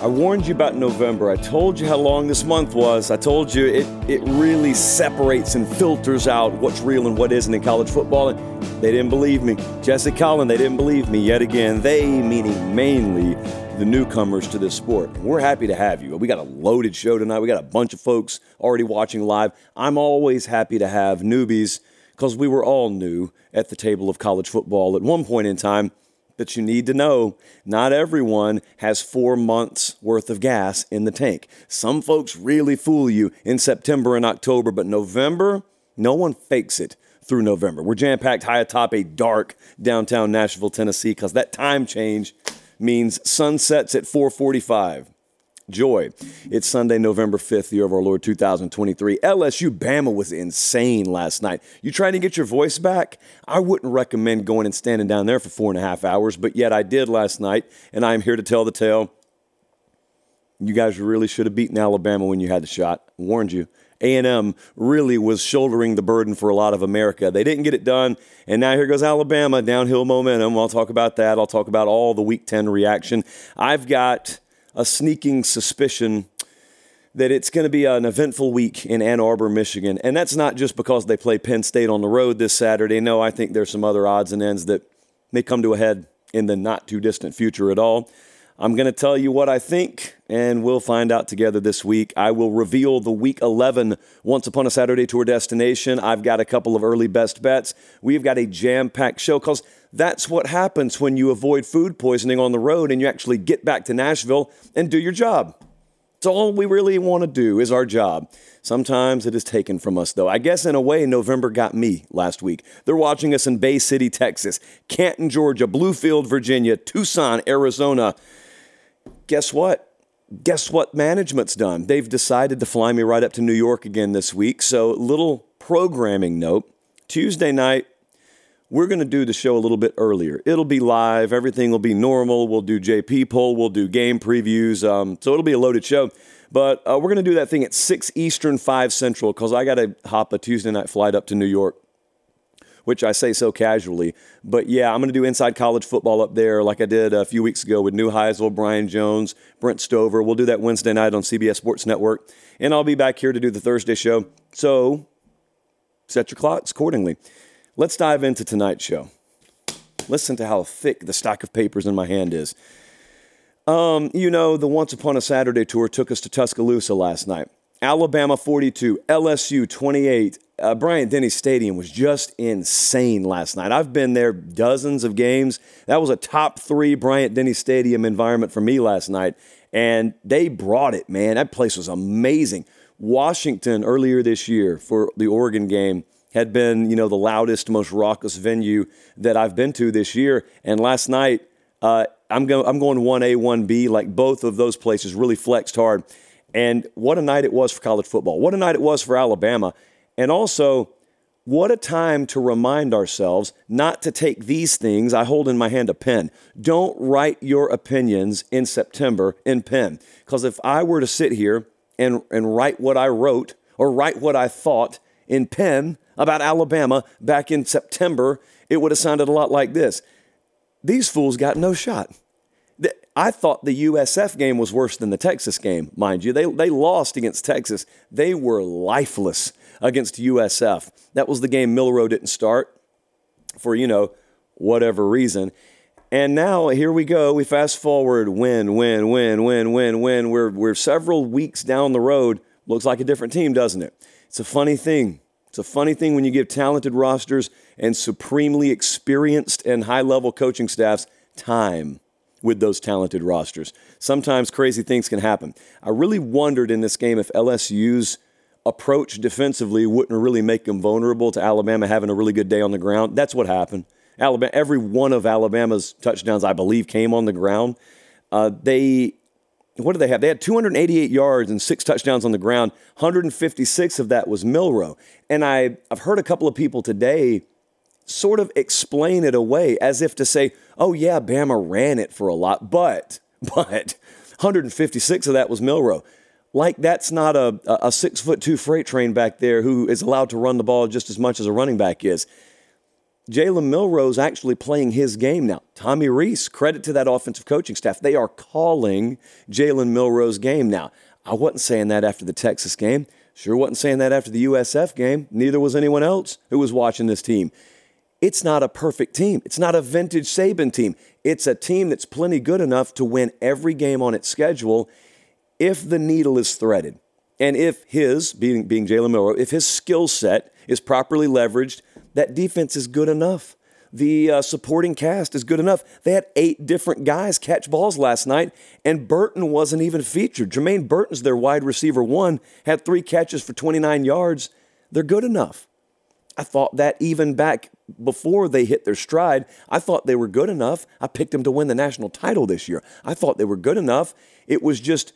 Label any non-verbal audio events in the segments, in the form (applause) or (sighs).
I warned you about November. I told you how long this month was. I told you it, it really separates and filters out what's real and what isn't in college football. And they didn't believe me. Jesse Collin, they didn't believe me yet again. They, meaning mainly the newcomers to this sport. We're happy to have you. We got a loaded show tonight. We got a bunch of folks already watching live. I'm always happy to have newbies because we were all new at the table of college football at one point in time that you need to know not everyone has four months worth of gas in the tank. Some folks really fool you in September and October, but November, no one fakes it through November. We're jam packed high atop a dark downtown Nashville, Tennessee, because that time change means sunsets at 445 joy. It's Sunday, November 5th, year of our Lord 2023. LSU Bama was insane last night. You trying to get your voice back? I wouldn't recommend going and standing down there for four and a half hours, but yet I did last night, and I'm here to tell the tale. You guys really should have beaten Alabama when you had the shot. I warned you. A&M really was shouldering the burden for a lot of America. They didn't get it done, and now here goes Alabama, downhill momentum. I'll talk about that. I'll talk about all the Week 10 reaction. I've got a sneaking suspicion that it's going to be an eventful week in Ann Arbor, Michigan. And that's not just because they play Penn State on the road this Saturday. No, I think there's some other odds and ends that may come to a head in the not too distant future at all. I'm going to tell you what I think, and we'll find out together this week. I will reveal the week 11 Once Upon a Saturday Tour destination. I've got a couple of early best bets. We've got a jam packed show because that's what happens when you avoid food poisoning on the road and you actually get back to Nashville and do your job. It's all we really want to do is our job. Sometimes it is taken from us, though. I guess in a way, November got me last week. They're watching us in Bay City, Texas, Canton, Georgia, Bluefield, Virginia, Tucson, Arizona. Guess what? Guess what management's done? They've decided to fly me right up to New York again this week. So, little programming note Tuesday night, we're going to do the show a little bit earlier. It'll be live. Everything will be normal. We'll do JP poll. We'll do game previews. Um, so it'll be a loaded show. But uh, we're going to do that thing at 6 Eastern, 5 Central, because I got to hop a Tuesday night flight up to New York, which I say so casually. But yeah, I'm going to do inside college football up there like I did a few weeks ago with Neuheisel, Brian Jones, Brent Stover. We'll do that Wednesday night on CBS Sports Network. And I'll be back here to do the Thursday show. So set your clocks accordingly. Let's dive into tonight's show. Listen to how thick the stack of papers in my hand is. Um, you know, the Once Upon a Saturday tour took us to Tuscaloosa last night. Alabama 42, LSU 28. Uh, Bryant Denny Stadium was just insane last night. I've been there dozens of games. That was a top three Bryant Denny Stadium environment for me last night. And they brought it, man. That place was amazing. Washington earlier this year for the Oregon game had been, you know, the loudest, most raucous venue that I've been to this year. And last night, uh, I'm going, I'm going 1A, 1B. Like both of those places really flexed hard. And what a night it was for college football. What a night it was for Alabama. And also, what a time to remind ourselves not to take these things. I hold in my hand a pen. Don't write your opinions in September in pen. Because if I were to sit here and, and write what I wrote or write what I thought in pen, about Alabama back in September, it would have sounded a lot like this These fools got no shot. I thought the USF game was worse than the Texas game, mind you. They, they lost against Texas. They were lifeless against USF. That was the game Milroe didn't start for, you know, whatever reason. And now here we go. We fast forward. Win, win, win, win, win, win. We're we're several weeks down the road. Looks like a different team, doesn't it? It's a funny thing. It's a funny thing when you give talented rosters and supremely experienced and high level coaching staffs time with those talented rosters. Sometimes crazy things can happen. I really wondered in this game if LSU's approach defensively wouldn't really make them vulnerable to Alabama having a really good day on the ground. That's what happened. Alabama, every one of Alabama's touchdowns, I believe, came on the ground. Uh, they, what do they have? They had 288 yards and six touchdowns on the ground. 156 of that was Milroe. And I, I've heard a couple of people today sort of explain it away as if to say, oh, yeah, Bama ran it for a lot, but, (laughs) but 156 of that was Milroe. Like that's not a, a six foot two freight train back there who is allowed to run the ball just as much as a running back is. Jalen Milroe's actually playing his game now. Tommy Rees, credit to that offensive coaching staff. They are calling Jalen Milroe's game now. I wasn't saying that after the Texas game. Sure wasn't saying that after the USF game. Neither was anyone else who was watching this team. It's not a perfect team. It's not a vintage Saban team. It's a team that's plenty good enough to win every game on its schedule if the needle is threaded. And if his, being, being Jalen Milroe, if his skill set is properly leveraged, that defense is good enough. The uh, supporting cast is good enough. They had eight different guys catch balls last night, and Burton wasn't even featured. Jermaine Burton's their wide receiver one, had three catches for 29 yards. They're good enough. I thought that even back before they hit their stride, I thought they were good enough. I picked them to win the national title this year. I thought they were good enough. It was just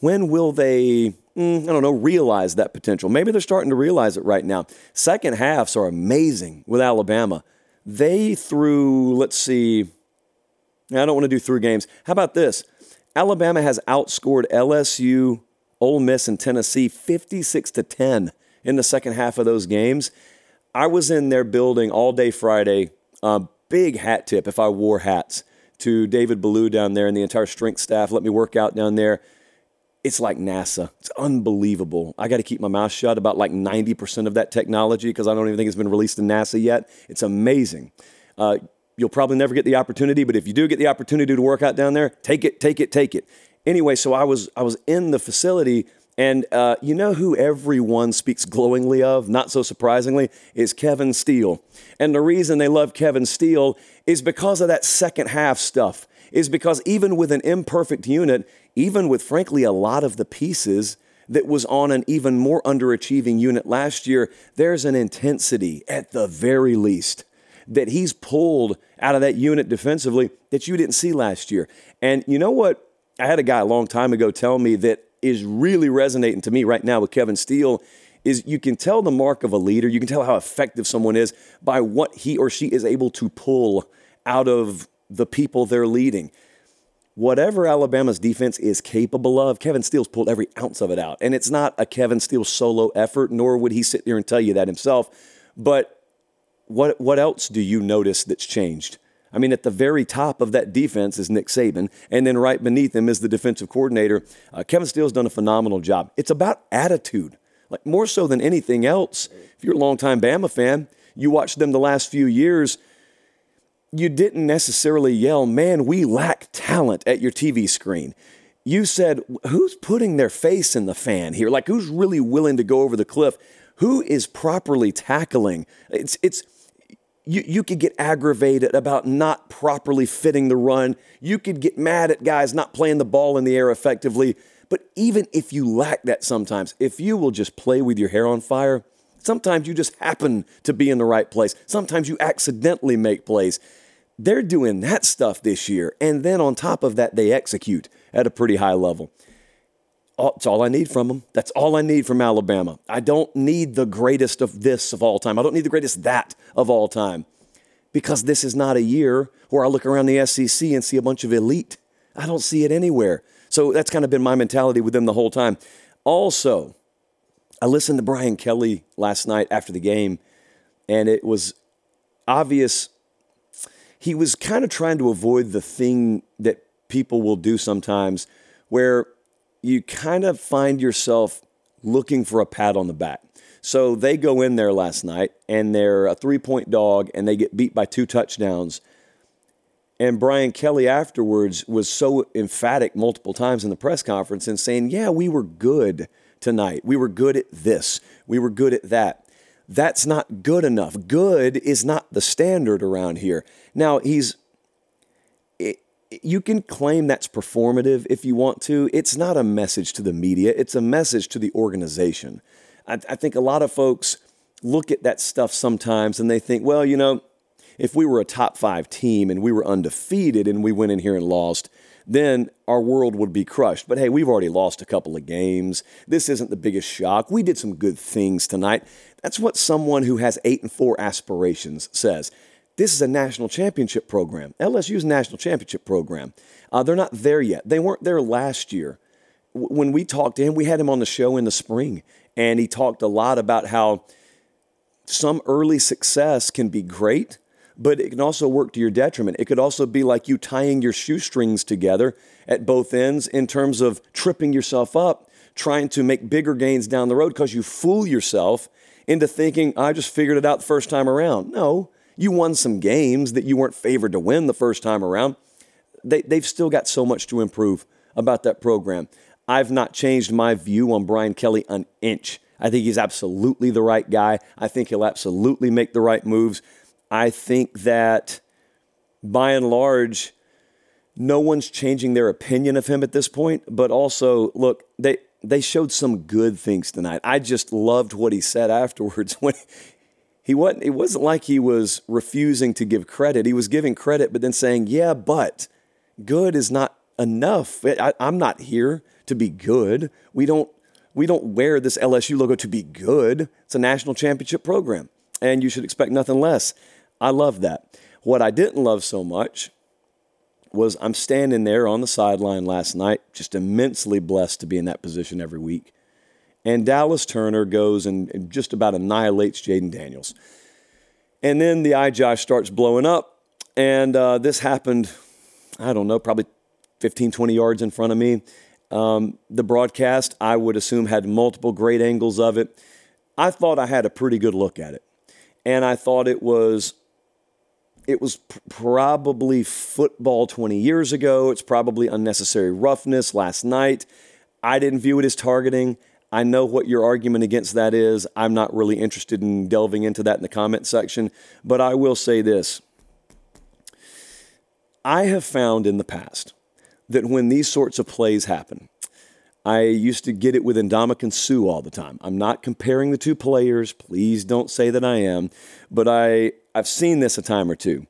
when will they, mm, I don't know, realize that potential? Maybe they're starting to realize it right now. Second halves are amazing with Alabama. They threw, let's see, I don't want to do through games. How about this? Alabama has outscored LSU, Ole Miss, and Tennessee 56 to 10 in the second half of those games. I was in their building all day Friday. Uh, big hat tip if I wore hats to David Ballou down there and the entire strength staff. Let me work out down there. It's like NASA. It's unbelievable. I got to keep my mouth shut about like 90% of that technology because I don't even think it's been released in NASA yet. It's amazing. Uh, you'll probably never get the opportunity, but if you do get the opportunity to work out down there, take it, take it, take it. Anyway, so I was I was in the facility and uh, you know who everyone speaks glowingly of, not so surprisingly, is Kevin Steele. And the reason they love Kevin Steele is because of that second half stuff, is because even with an imperfect unit, even with frankly a lot of the pieces that was on an even more underachieving unit last year, there's an intensity at the very least that he's pulled out of that unit defensively that you didn't see last year. And you know what? I had a guy a long time ago tell me that is really resonating to me right now with Kevin Steele is you can tell the mark of a leader, you can tell how effective someone is by what he or she is able to pull out of the people they're leading. Whatever Alabama's defense is capable of, Kevin Steele's pulled every ounce of it out. And it's not a Kevin Steele solo effort, nor would he sit there and tell you that himself. But what, what else do you notice that's changed? I mean, at the very top of that defense is Nick Saban, and then right beneath him is the defensive coordinator. Uh, Kevin Steele's done a phenomenal job. It's about attitude, like more so than anything else. If you're a longtime Bama fan, you watched them the last few years. You didn't necessarily yell, "Man, we lack talent" at your TV screen. You said, "Who's putting their face in the fan here? Like, who's really willing to go over the cliff? Who is properly tackling?" It's it's you, you could get aggravated about not properly fitting the run. You could get mad at guys not playing the ball in the air effectively. But even if you lack that sometimes, if you will just play with your hair on fire, sometimes you just happen to be in the right place. Sometimes you accidentally make plays. They're doing that stuff this year. And then on top of that, they execute at a pretty high level. That's all I need from them. That's all I need from Alabama. I don't need the greatest of this of all time. I don't need the greatest that of all time because this is not a year where I look around the SEC and see a bunch of elite. I don't see it anywhere. So that's kind of been my mentality with them the whole time. Also, I listened to Brian Kelly last night after the game, and it was obvious he was kind of trying to avoid the thing that people will do sometimes where you kind of find yourself looking for a pat on the back. So they go in there last night and they're a three point dog and they get beat by two touchdowns. And Brian Kelly afterwards was so emphatic multiple times in the press conference and saying, Yeah, we were good tonight. We were good at this. We were good at that. That's not good enough. Good is not the standard around here. Now, he's you can claim that's performative if you want to. It's not a message to the media, it's a message to the organization. I, I think a lot of folks look at that stuff sometimes and they think, well, you know, if we were a top five team and we were undefeated and we went in here and lost, then our world would be crushed. But hey, we've already lost a couple of games. This isn't the biggest shock. We did some good things tonight. That's what someone who has eight and four aspirations says. This is a national championship program. LSU's national championship program. Uh, they're not there yet. They weren't there last year. W- when we talked to him, we had him on the show in the spring, and he talked a lot about how some early success can be great, but it can also work to your detriment. It could also be like you tying your shoestrings together at both ends in terms of tripping yourself up, trying to make bigger gains down the road because you fool yourself into thinking, I just figured it out the first time around. No, you won some games that you weren't favored to win the first time around. They, they've still got so much to improve about that program. I've not changed my view on Brian Kelly an inch. I think he's absolutely the right guy. I think he'll absolutely make the right moves. I think that by and large, no one's changing their opinion of him at this point. But also, look, they they showed some good things tonight. I just loved what he said (laughs) afterwards when he wasn't. It wasn't like he was refusing to give credit. He was giving credit, but then saying, "Yeah, but good is not enough. I, I'm not here to be good. We don't." We don't wear this LSU logo to be good. It's a national championship program, and you should expect nothing less. I love that. What I didn't love so much was I'm standing there on the sideline last night, just immensely blessed to be in that position every week. And Dallas Turner goes and, just about annihilates Jayden Daniels. And then the eye Josh starts blowing up. And uh, this happened, I don't know, probably 15, 20 yards in front of me. Um, the broadcast, I would assume, had multiple great angles of it. I thought I had a pretty good look at it. And I thought it was it was probably football 20 years ago. It's probably unnecessary roughness last night. I didn't view it as targeting. I know what your argument against that is. I'm not really interested in delving into that in the comment section, but I will say this. I have found in the past that when these sorts of plays happen, I used to get it with Ndamukong Suh all the time. I'm not comparing the two players. Please don't say that I am. But I, I've seen this a time or two.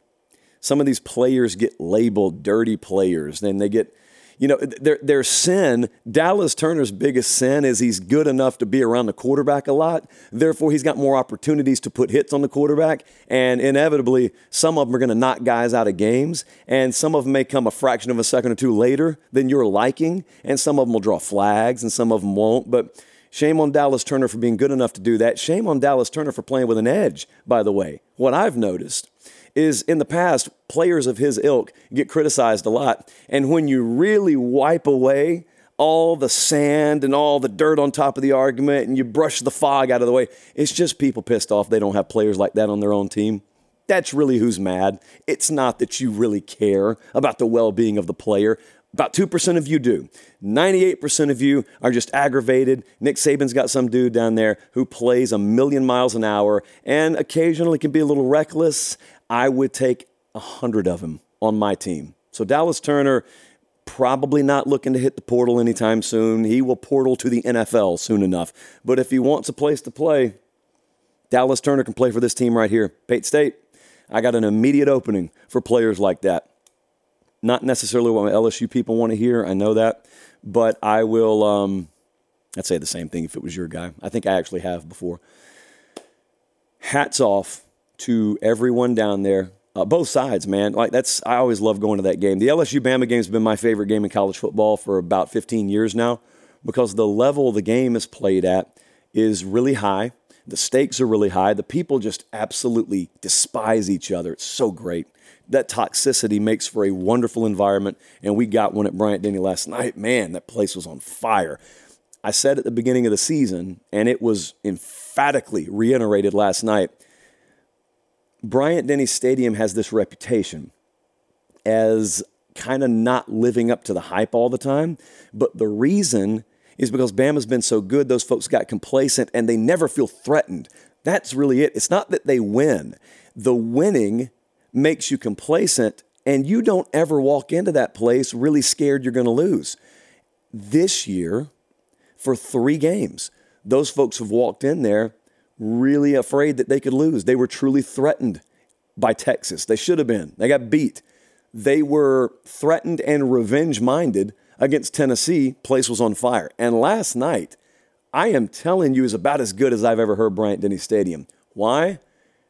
Some of these players get labeled dirty players. Then they get you know, their, their sin, Dallas Turner's biggest sin is he's good enough to be around the quarterback a lot. Therefore, he's got more opportunities to put hits on the quarterback. And inevitably, some of them are going to knock guys out of games. And some of them may come a fraction of a second or two later than you're liking. And some of them will draw flags and some of them won't. But Shame on Dallas Turner for being good enough to do that. Shame on Dallas Turner for playing with an edge, by the way. What I've noticed is in the past, players of his ilk get criticized a lot. And when you really wipe away all the sand and all the dirt on top of the argument and you brush the fog out of the way, it's just people pissed off they don't have players like that on their own team. That's really who's mad. It's not that you really care about the well being of the player. About 2% of you do. 98% of you are just aggravated. Nick Saban's got some dude down there who plays a million miles an hour and occasionally can be a little reckless. I would take a hundred of them on my team. So Dallas Turner, probably not looking to hit the portal anytime soon. He will portal to the NFL soon enough. But if he wants a place to play, Dallas Turner can play for this team right here, Pate State. I got an immediate opening for players like that. Not necessarily what LSU people want to hear. I know that, but I will. Um, I'd say the same thing if it was your guy. I think I actually have before. Hats off to everyone down there. Uh, both sides, man. Like that's I always love going to that game. The LSU Bama game has been my favorite game in college football for about 15 years now because the level the game is played at is really high. The stakes are really high. The people just absolutely despise each other. It's so great. That toxicity makes for a wonderful environment, and we got one at Bryant Denny last night. Man, that place was on fire. I said at the beginning of the season, and it was emphatically reiterated last night Bryant Denny Stadium has this reputation as kind of not living up to the hype all the time. But the reason is because Bama's been so good, those folks got complacent and they never feel threatened. That's really it. It's not that they win, the winning makes you complacent, and you don't ever walk into that place really scared you're going to lose. This year, for three games, those folks have walked in there really afraid that they could lose. They were truly threatened by Texas. They should have been. They got beat. They were threatened and revenge minded against Tennessee. Place was on fire. And last night, I am telling you, is about as good as I've ever heard Bryant Denny Stadium. Why?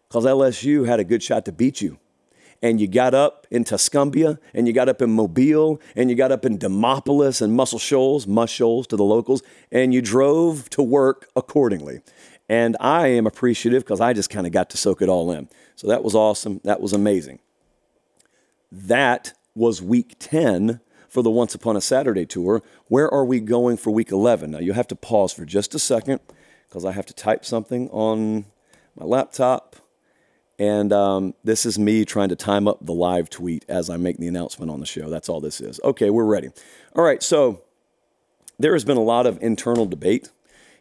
Because LSU had a good shot to beat you. And you got up in Tuscumbia, and you got up in Mobile, and you got up in Demopolis and Muscle Shoals, Muss Shoals to the locals, and you drove to work accordingly. And I am appreciative because I just kind of got to soak it all in. So that was awesome. That was amazing. That was week 10 for the Once Upon a Saturday tour. Where are we going for week 11? Now, you have to pause for just a second because I have to type something on my laptop. And um, this is me trying to time up the live tweet as I make the announcement on the show. That's all this is. Okay, we're ready. All right, so there has been a lot of internal debate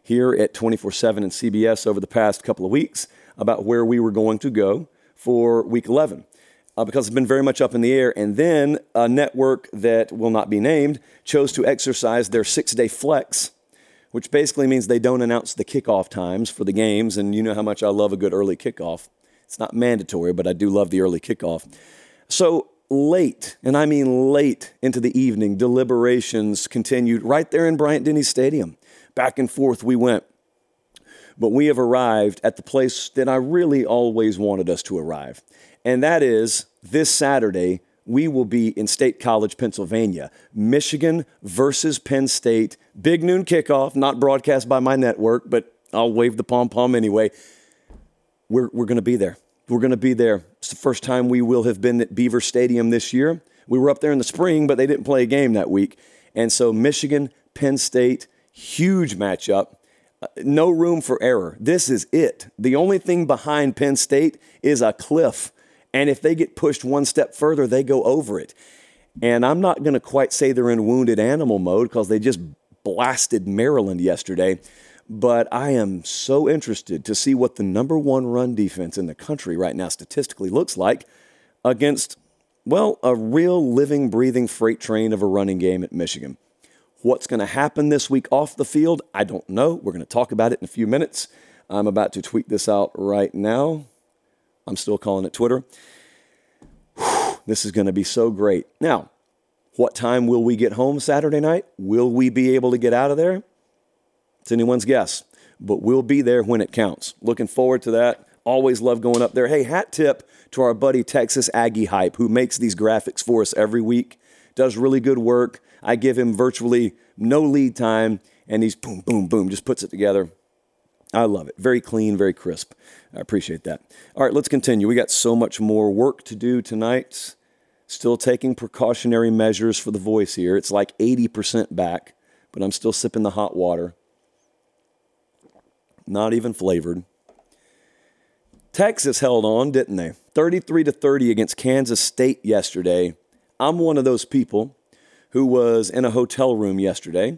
here at 24 7 and CBS over the past couple of weeks about where we were going to go for week 11. Uh, because it's been very much up in the air. And then a network that will not be named chose to exercise their six day flex, which basically means they don't announce the kickoff times for the games. And you know how much I love a good early kickoff. It's not mandatory, but I do love the early kickoff. So late, and I mean late into the evening, deliberations continued right there in Bryant Denny Stadium. Back and forth we went. But we have arrived at the place that I really always wanted us to arrive. And that is this Saturday, we will be in State College, Pennsylvania. Michigan versus Penn State. Big noon kickoff, not broadcast by my network, but I'll wave the pom pom anyway. We're, we're going to be there. We're going to be there. It's the first time we will have been at Beaver Stadium this year. We were up there in the spring, but they didn't play a game that week. And so, Michigan, Penn State, huge matchup. No room for error. This is it. The only thing behind Penn State is a cliff. And if they get pushed one step further, they go over it. And I'm not going to quite say they're in wounded animal mode because they just blasted Maryland yesterday. But I am so interested to see what the number one run defense in the country right now statistically looks like against, well, a real living, breathing freight train of a running game at Michigan. What's going to happen this week off the field, I don't know. We're going to talk about it in a few minutes. I'm about to tweet this out right now. I'm still calling it Twitter. Whew, (sighs) this is going to be so great. Now, what time will we get home Saturday night? Will we be able to get out of there? It's anyone's guess, but we'll be there when it counts. Looking forward to that. Always love going up there. Hey, hat tip to our buddy Texas Aggie Hype, who makes these graphics for us every week. Does really good work. I give him virtually no lead time, and he's boom, boom, boom, just puts it together. I love it. Very clean, very crisp. I appreciate that. All right, let's continue. We got so much more work to do tonight. Still taking precautionary measures for the voice here. It's like 80% back, but I'm still sipping the hot water. Not even flavored. Texas held on, didn't they? 33 to 30 against Kansas State yesterday. I'm one of those people who was in a hotel room yesterday.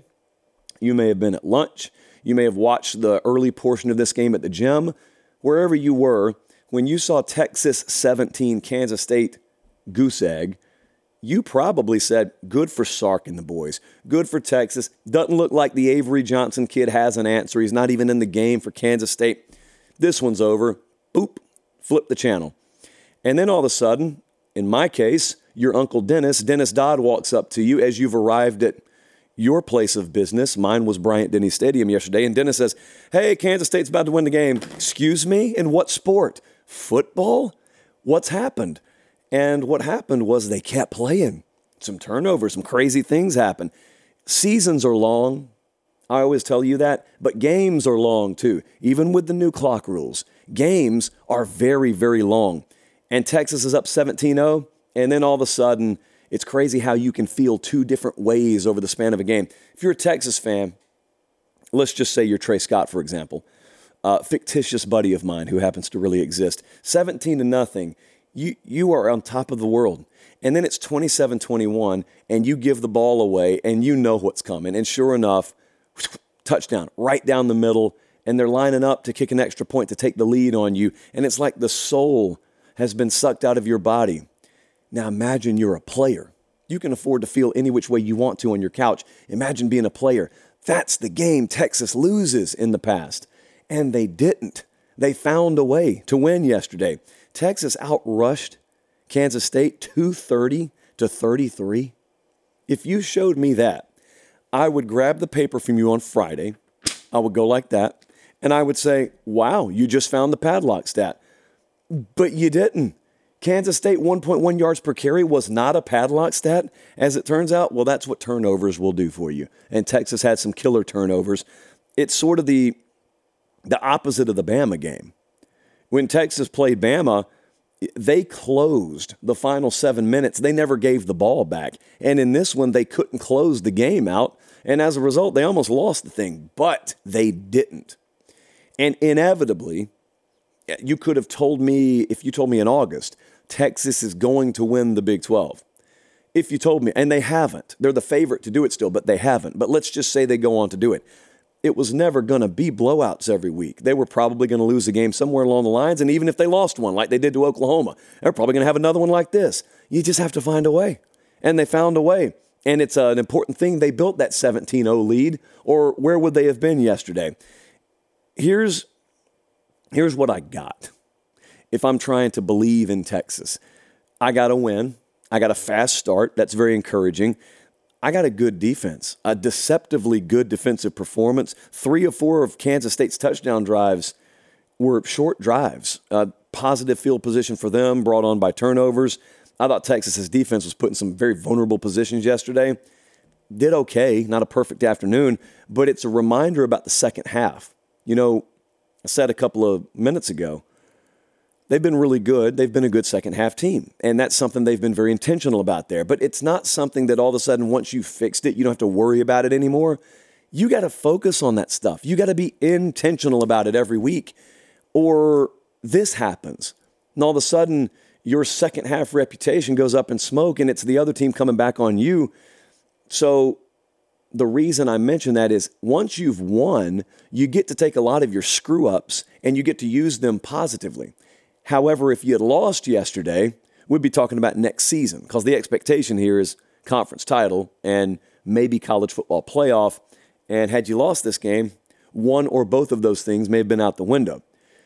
You may have been at lunch. You may have watched the early portion of this game at the gym. Wherever you were, when you saw Texas 17, Kansas State goose egg, you probably said, good for Sark and the boys. Good for Texas. Doesn't look like the Avery Johnson kid has an answer. He's not even in the game for Kansas State. This one's over. Boop, flip the channel. And then all of a sudden, in my case, your Uncle Dennis, Dennis Dodd, walks up to you as you've arrived at your place of business. Mine was Bryant Denny Stadium yesterday. And Dennis says, Hey, Kansas State's about to win the game. Excuse me? In what sport? Football? What's happened? And what happened was they kept playing. Some turnovers, some crazy things happen. Seasons are long. I always tell you that, but games are long too, even with the new clock rules. Games are very, very long. And Texas is up 17 0. And then all of a sudden, it's crazy how you can feel two different ways over the span of a game. If you're a Texas fan, let's just say you're Trey Scott, for example, a fictitious buddy of mine who happens to really exist, 17 to nothing, you, you are on top of the world. and then it's 27 21, and you give the ball away, and you know what's coming. And sure enough, touchdown right down the middle, and they're lining up to kick an extra point to take the lead on you. And it's like the soul has been sucked out of your body. Now imagine you're a player. You can afford to feel any which way you want to on your couch. Imagine being a player. That's the game Texas loses in the past. And they didn't. They found a way to win yesterday. Texas outrushed Kansas State 230 to 33. If you showed me that, I would grab the paper from you on Friday. I would go like that. And I would say, wow, you just found the padlock stat. But you didn't. Kansas State 1.1 yards per carry was not a padlock stat. As it turns out, well, that's what turnovers will do for you. And Texas had some killer turnovers. It's sort of the, the opposite of the Bama game. When Texas played Bama, they closed the final seven minutes. They never gave the ball back. And in this one, they couldn't close the game out. And as a result, they almost lost the thing, but they didn't. And inevitably, you could have told me, if you told me in August, Texas is going to win the Big 12. If you told me, and they haven't, they're the favorite to do it still, but they haven't. But let's just say they go on to do it it was never going to be blowouts every week. They were probably going to lose a game somewhere along the lines. And even if they lost one, like they did to Oklahoma, they're probably going to have another one like this. You just have to find a way. And they found a way. And it's uh, an important thing. They built that 17 0 lead, or where would they have been yesterday? Here's, here's what I got. If I'm trying to believe in Texas, I got a win. I got a fast start. That's very encouraging. I got a good defense, a deceptively good defensive performance. Three or four of Kansas State's touchdown drives were short drives, a positive field position for them, brought on by turnovers. I thought Texas's defense was put in some very vulnerable positions yesterday. Did okay, not a perfect afternoon, but it's a reminder about the second half. You know, I said a couple of minutes ago, they've been really good. They've been a good second half team. And that's something they've been very intentional about there. But it's not something that all of a sudden, once you fixed it, you don't have to worry about it anymore. You got to focus on that stuff. You got to be intentional about it every week, or this happens. And all of a sudden, your second half reputation goes up in smoke, and it's the other team coming back on you. So, the reason I mention that is once you've won, you get to take a lot of your screw ups and you get to use them positively. However, if you had lost yesterday, we'd be talking about next season because the expectation here is conference title and maybe college football playoff. And had you lost this game, one or both of those things may have been out the window.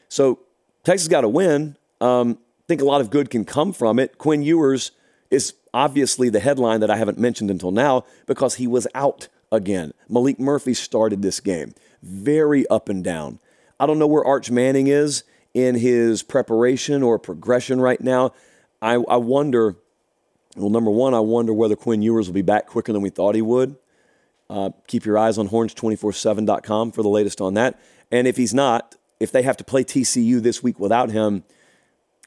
So Texas got to win. Um, I think a lot of good can come from it. Quinn Ewers is obviously the headline that I haven't mentioned until now because he was out again. Maalik Murphy started this game. Very up and down. I don't know where Arch Manning is in his preparation or progression right now. I, I wonder, well, number one, I wonder whether Quinn Ewers will be back quicker than we thought he would. Uh, keep your eyes on horns247.com for the latest on that. And if he's not, if they have to play TCU this week without him,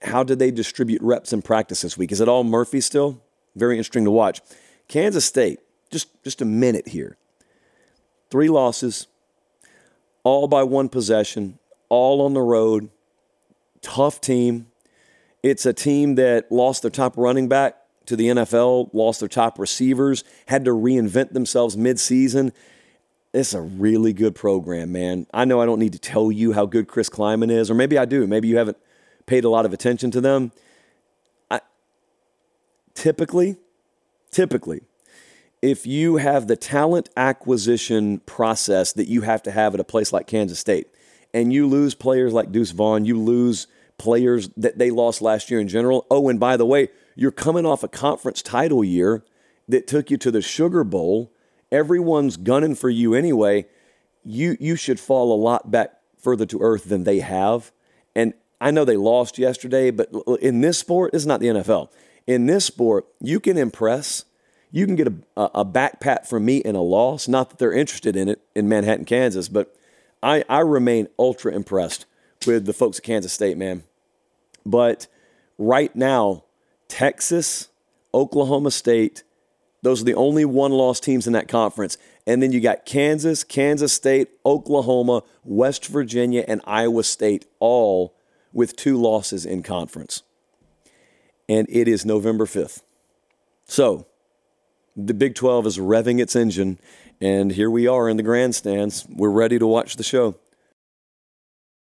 how did they distribute reps in practice this week? Is it all Murphy still? Very interesting to watch. Kansas State, just, just a minute here. Three losses, all by one possession, all on the road tough team. It's a team that lost their top running back to the NFL, lost their top receivers, had to reinvent themselves midseason. It's a really good program, man. I know I don't need to tell you how good Chris Klieman is, or maybe I do. Maybe you haven't paid a lot of attention to them. I, typically, typically, if you have the talent acquisition process that you have to have at a place like Kansas State, and you lose players like Deuce Vaughn, you lose players that they lost last year in general. Oh, and by the way, you're coming off a conference title year that took you to the Sugar Bowl. Everyone's gunning for you anyway. You you should fall a lot back further to earth than they have. And I know they lost yesterday, but in this sport, is not the NFL. In this sport, you can impress. You can get a, a back pat from me in a loss. Not that they're interested in it in Manhattan, Kansas, but I, I remain ultra impressed with the folks at Kansas State, man. But right now, Texas, Oklahoma State, those are the only one loss teams in that conference. And then you got Kansas, Kansas State, Oklahoma, West Virginia, and Iowa State, all with two losses in conference. And it is November 5th. So, the Big 12 is revving its engine, and here we are in the grandstands. We're ready to watch the show.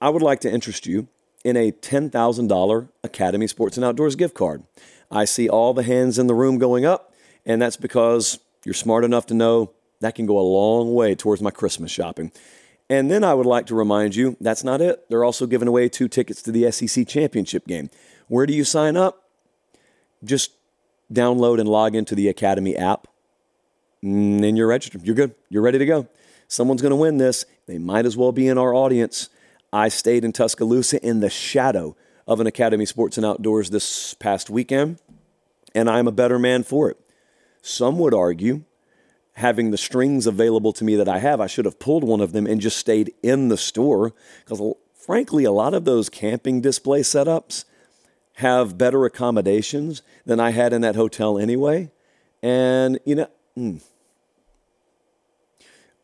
I would like to interest you in a $10,000 Academy Sports and Outdoors gift card. I see all the hands in the room going up, and that's because you're smart enough to know that can go a long way towards my Christmas shopping. And then I would like to remind you that's not it. They're also giving away two tickets to the SEC championship game. Where do you sign up? Just download and log into the Academy app, and you're registered. You're good. You're ready to go. Someone's going to win this. They might as well be in our audience. I stayed in Tuscaloosa in the shadow of an Academy Sports and Outdoors this past weekend, and I'm a better man for it. Some would argue, having the strings available to me that I have, I should have pulled one of them and just stayed in the store because, frankly, a lot of those camping display setups have better accommodations than I had in that hotel anyway. And, you know, mm,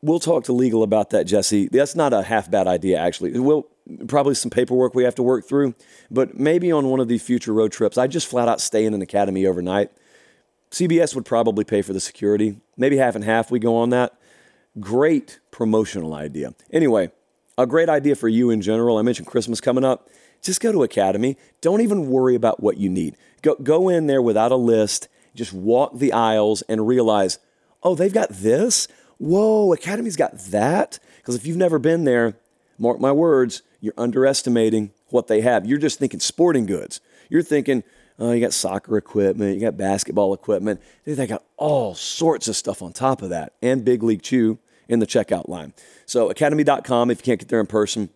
we'll talk to legal about that, Jesse. That's not a half bad idea, actually. We'll probably some paperwork we have to work through, but maybe on one of these future road trips, I just flat out stay in an academy overnight. CBS would probably pay for the security. Maybe half and half we go on that. Great promotional idea. Anyway, a great idea for you in general. I mentioned Christmas coming up. Just go to Academy. Don't even worry about what you need. Go, go in there without a list. Just walk the aisles and realize, oh, they've got this? Whoa, Academy's got that? Because if you've never been there, mark my words, you're underestimating what they have. You're just thinking sporting goods. You're thinking, oh, you got soccer equipment, you got basketball equipment. They got all sorts of stuff on top of that, and Big League Chew in the checkout line. So, academy.com if you can't get there in person.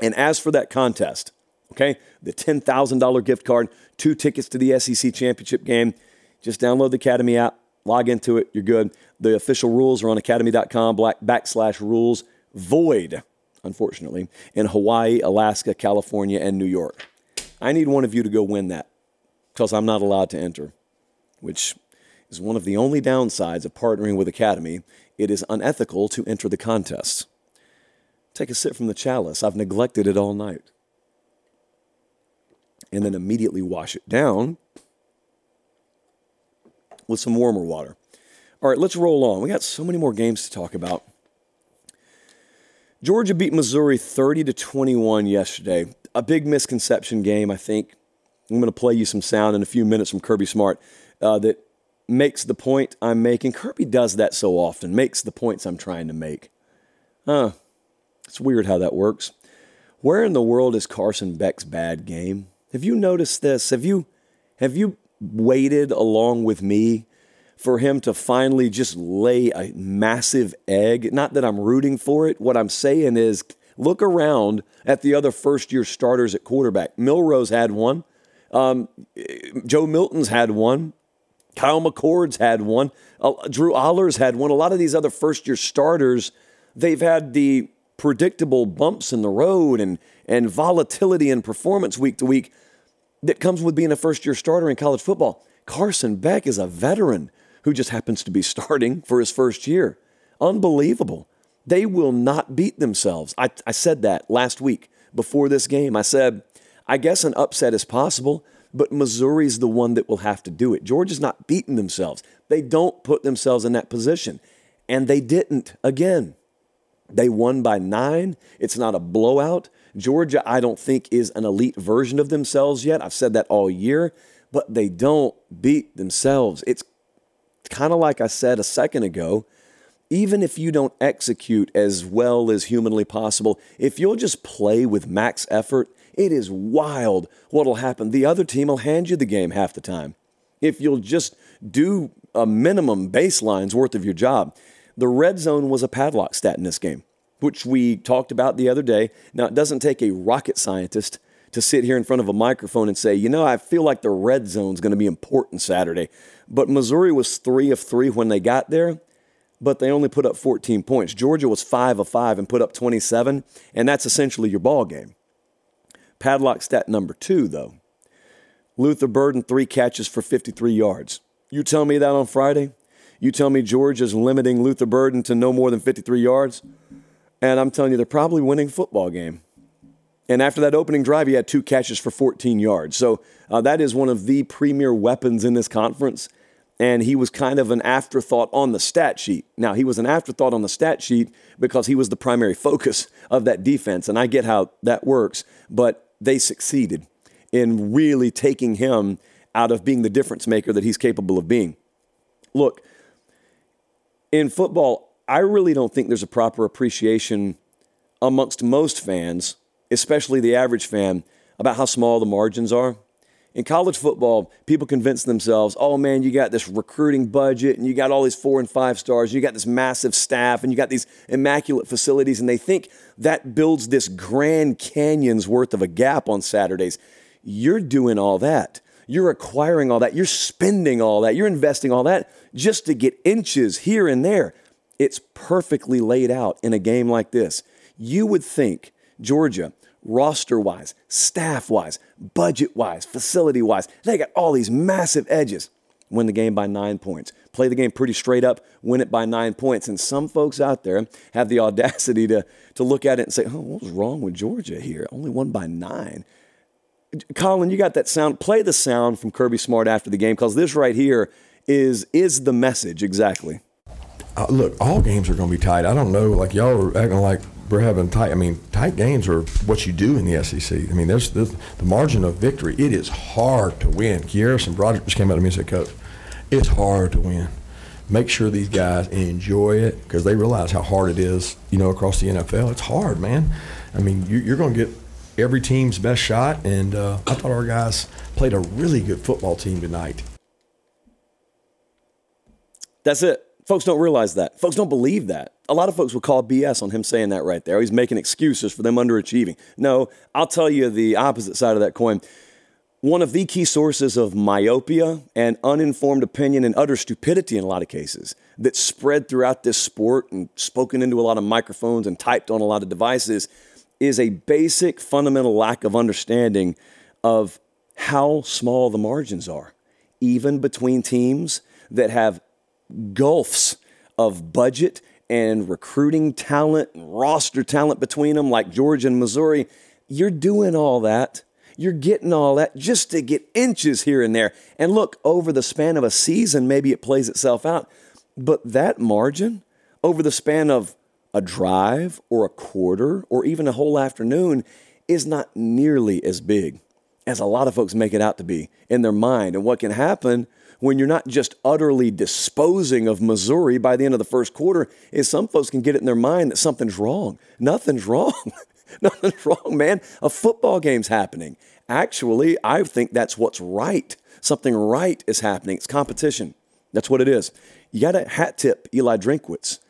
And as for that contest, okay, the $10,000 gift card, two tickets to the SEC championship game, just download the Academy app, log into it, you're good. The official rules are on academy.com backslash rules. Void, unfortunately, in Hawaii, Alaska, California, and New York. I need one of you to go win that because I'm not allowed to enter, which is one of the only downsides of partnering with Academy. It is unethical to enter the contest. Take a sip from the chalice. I've neglected it all night. And then immediately wash it down with some warmer water. All right, let's roll on. We got so many more games to talk about. Georgia beat Missouri 30 to 21 yesterday. A big misconception game, I think. I'm going to play you some sound in a few minutes from Kirby Smart uh, that makes the point I'm making. Kirby does that so often, makes the points I'm trying to make. Huh. It's weird how that works. Where in the world is Carson Beck's bad game? Have you noticed this? Have you have you waited along with me for him to finally just lay a massive egg. Not that I'm rooting for it. What I'm saying is look around at the other first year starters at quarterback. Milroe's had one. Um, Joe Milton's had one. Kyle McCord's had one. Uh, Drew Allar's had one. A lot of these other first year starters, they've had the predictable bumps in the road and, and volatility in performance week to week that comes with being a first year starter in college football. Carson Beck is a veteran who just happens to be (laughs) starting for his first year. Unbelievable. They will not beat themselves. I, I said that last week before this game. I said, I guess an upset is possible, but Missouri's the one that will have to do it. Georgia's not beating themselves. They don't put themselves in that position. And they didn't again. They won by nine. It's not a blowout. Georgia, I don't think, is an elite version of themselves yet. I've said that all year. but they don't beat themselves. It's kind of like I said a second ago. Even if you don't execute as well as humanly possible, if you'll just play with max effort, it is wild what'll happen. The other team will hand you the game half the time. If you'll just do a minimum baseline's worth of your job. The red zone was a padlock stat in this game, which we talked about the other day. Now, it doesn't take a rocket scientist to sit here in front of a microphone and say, you know, I feel like the red zone is going to be important Saturday. But Missouri was three of three when they got there, but they only put up 14 points. Georgia was five of five and put up 27, and that's essentially your ball game. Padlock stat number two, though. Luther Burden, three catches for 53 yards. You tell me that on Friday? You tell me Georgia's limiting Luther Burden to no more than 53 yards? And I'm telling you, they're probably winning football game. And after that opening drive, he had two catches for 14 yards. So uh, that is one of the premier weapons in this conference. And he was kind of an afterthought on the stat sheet. Now, he was an afterthought on the stat sheet because he was the primary (laughs) focus of that defense. And I get how that works, but they succeeded in really taking him out of being the difference maker that he's capable of being. Look, in football, I really don't think there's a proper appreciation amongst most fans especially the average fan, about how small the margins are. In college football, people convince themselves, oh man, you got this recruiting budget and you got all these four and five stars, and you got this massive staff and you got these immaculate facilities, and they think that builds this Grand Canyon's worth of a gap on Saturdays. You're doing all that. You're acquiring all that. You're spending all that. You're investing all that just to get inches here and there. It's perfectly laid out in a game like this. You would think Georgia roster wise, staff wise, budget wise, facility wise. They got all these massive edges. Win the game by nine points. Play the game pretty straight up, win it by nine points. And some folks out there have the (laughs) audacity to, to look at it and say, oh, what was wrong with Georgia here? Only won by nine. Colin, you got that sound. Play the sound from Kirby Smart after the game because this right here is is the message exactly. Uh, look, all games are going to be tight. I don't know, like y'all are acting like we're having tight. I mean, tight games are what you do in the SEC. I mean, there's the, the margin of victory. It is hard to win. Kearison Broderick just came out to me and said, "Coach, it's hard to win. Make sure these guys enjoy it because they realize how hard it is. You know, across the NFL, it's hard, man. I mean, you, you're going to get every team's best shot, and uh, I thought our guys played a really good football team tonight. That's it. Folks don't realize that. Folks don't believe that. A lot of folks will call BS on him saying that right there. He's making excuses for them underachieving. No, I'll tell you the opposite side of that coin. One of the key sources of myopia and uninformed opinion and utter stupidity in a lot of cases that spread throughout this sport and spoken into a lot of microphones and typed on a lot of devices is a basic fundamental lack of understanding of how small the margins are, even between teams that have gulfs of budget and recruiting talent and roster talent between them, like Georgia and Missouri. You're doing all that. You're getting all that just to get inches here and there. And look, over the span of a season, maybe it plays itself out. But that margin over the span of a drive or a quarter or even a whole afternoon is not nearly as big as a lot of folks make it out to be in their mind. And what can happen when you're not just utterly disposing of Missouri by the end of the first quarter is some folks can get it in their mind that something's wrong. Nothing's wrong. (laughs) Nothing's wrong, man. A football game's happening. Actually, I think that's what's right. Something right is happening. It's competition. That's what it is. You got to hat tip Eli Drinkwitz.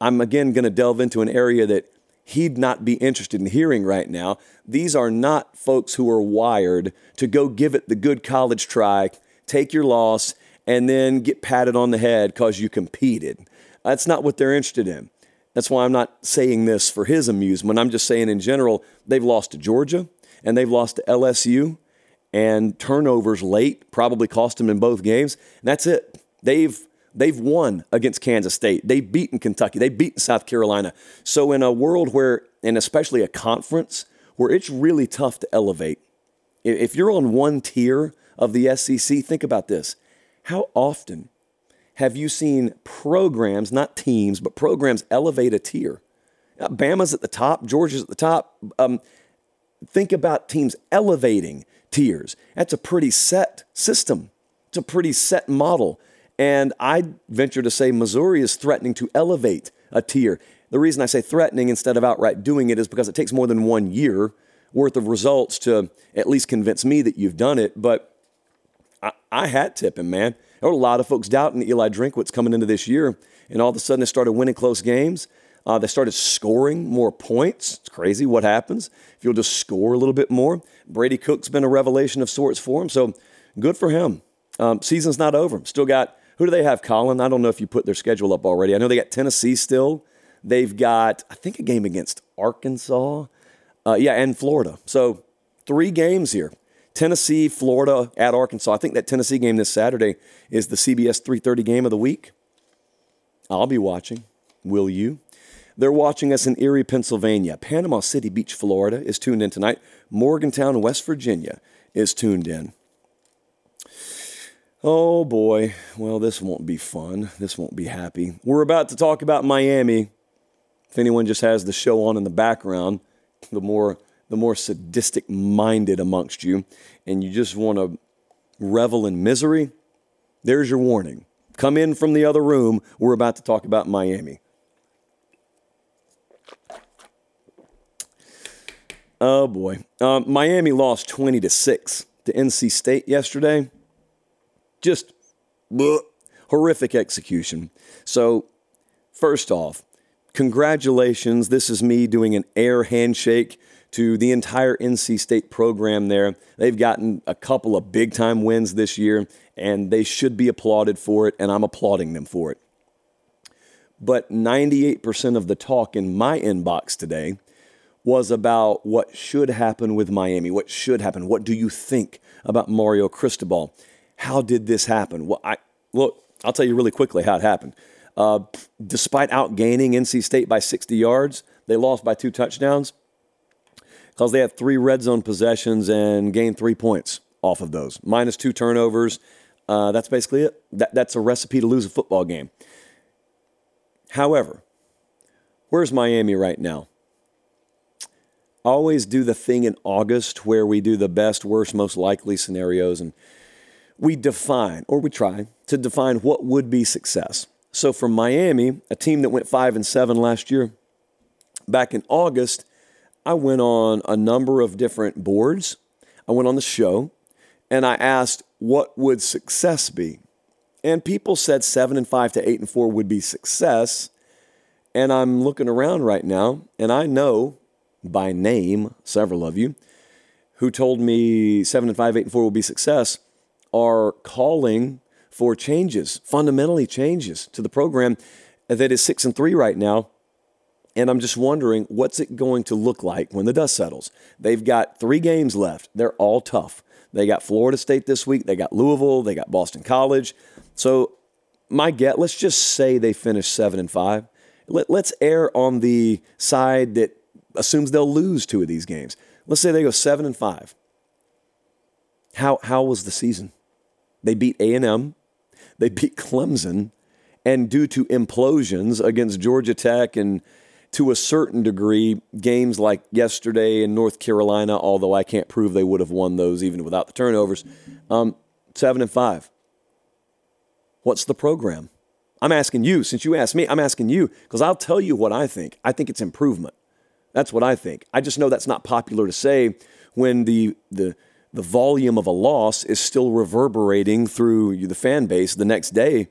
I'm again going to delve into an area that he'd not be interested in hearing right now. These are not folks who are wired to go give it the good college try take your loss, and then get patted on the head because you competed. That's not what they're interested in. That's why I'm not saying this for his amusement. I'm just saying in general, they've lost to Georgia and they've lost to LSU, and turnovers late probably cost them in both games. And that's it. They've they've won against Kansas State. They've beaten Kentucky. They've beaten South Carolina. So in a world where, and especially a conference where it's really tough to elevate, if you're on one tier of the SEC, think about this. How often have you seen programs, not teams, but programs elevate a tier? Bama's at the top, Georgia's at the top. Um, think about teams elevating tiers. That's a pretty set system. It's a pretty set model. And I'd venture to say Missouri is threatening to elevate a tier. The reason I say threatening instead of outright doing it is because it takes more than one year worth of results to at least convince me that you've done it. But I, hat tip him, man. There were a lot of folks doubting Eli Drinkwitz coming into this year, and all of a sudden they started winning close games. Uh, they started scoring more points. It's crazy what happens if you'll just score a little bit more. Brady Cook's been a revelation of sorts for him, so good for him. Um, season's not over. Still got who do they have, Colin? I don't know if you put their schedule up already. I know they got Tennessee still. They've got I think a game against Arkansas, uh, yeah, and Florida. So three games here. Tennessee, Florida, at Arkansas. I think that Tennessee game this Saturday is the CBS 3:30 game of the week. I'll be watching. Will you? They're watching us in Erie, Pennsylvania. Panama City Beach, Florida is tuned in tonight. Morgantown, West Virginia is tuned in. Oh boy, well, this won't be fun. This won't be happy. We're about to talk about Miami. If anyone just has the show on in the background, the more the more sadistic minded amongst you, and you just want to revel in misery, there's your warning. Come in from the other room. We're about to talk about Miami. Oh boy, um, Miami lost twenty to six to NC State yesterday. Just bleh, horrific execution. So, first off, congratulations. This is me doing an air handshake to the entire NC State program there. They've gotten a couple of big time wins this year, and they should be applauded for it, and I'm applauding them for it. But 98% of the talk in my inbox today was about what should happen with Miami. What should happen? What do you think about Mario Cristobal? How did this happen? Well, I look. I'll tell you really quickly how it happened. Uh, despite outgaining NC State by 60 yards, they lost by two touchdowns because they had three red zone possessions and gained three points off of those, minus two turnovers. Uh, that's basically it. That, that's a recipe to lose a football game. However, where's Miami right now? always do the thing in August where we do the best, worst, most likely scenarios and we define, or we try to define what would be success. So for Miami, a team that went five and seven last year, back in August, I went on a number of different boards. I went on the show and I asked, what would success be? And people said seven and five to eight and four would be success. And I'm looking around right now and I know by name, several of you, who told me seven and five, eight and four will be success, are calling for changes, fundamentally changes to the program that is six and three right now. And I'm just wondering, what's it going to look like when the dust settles? They've got three games left. They're all tough. They got Florida State this week. They got Louisville. They got Boston College. So, my get, let's just say they finish seven and five. Let, let's err on the side that assumes they'll lose two of these games. Let's say they go seven and five. How how was the season? They beat A and M, they beat Clemson, and due to implosions against Georgia Tech and to a certain degree, games like yesterday in North Carolina, although I can't prove they would have won those even without the turnovers, um, seven and five. What's the program? I'm asking you, since you asked me, I'm asking you because I'll tell you what I think. I think it's improvement. That's what I think. I just know that's not popular to say when the the the volume of a loss is still reverberating through the fan base the next day.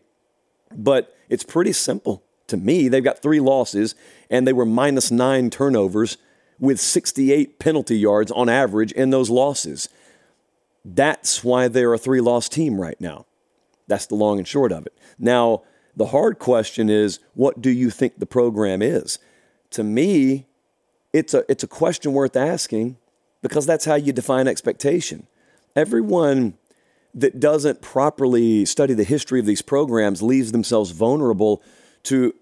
But it's pretty simple to me. They've got three losses and they were minus nine turnovers with 68 penalty yards on average in those losses. That's why they're a three loss team right now. That's the long and short of it. Now, the hard question is what do you think the program is? To me, it's a, it's a question worth asking because that's how you define expectation. Everyone that doesn't properly study the history of these programs leaves themselves vulnerable to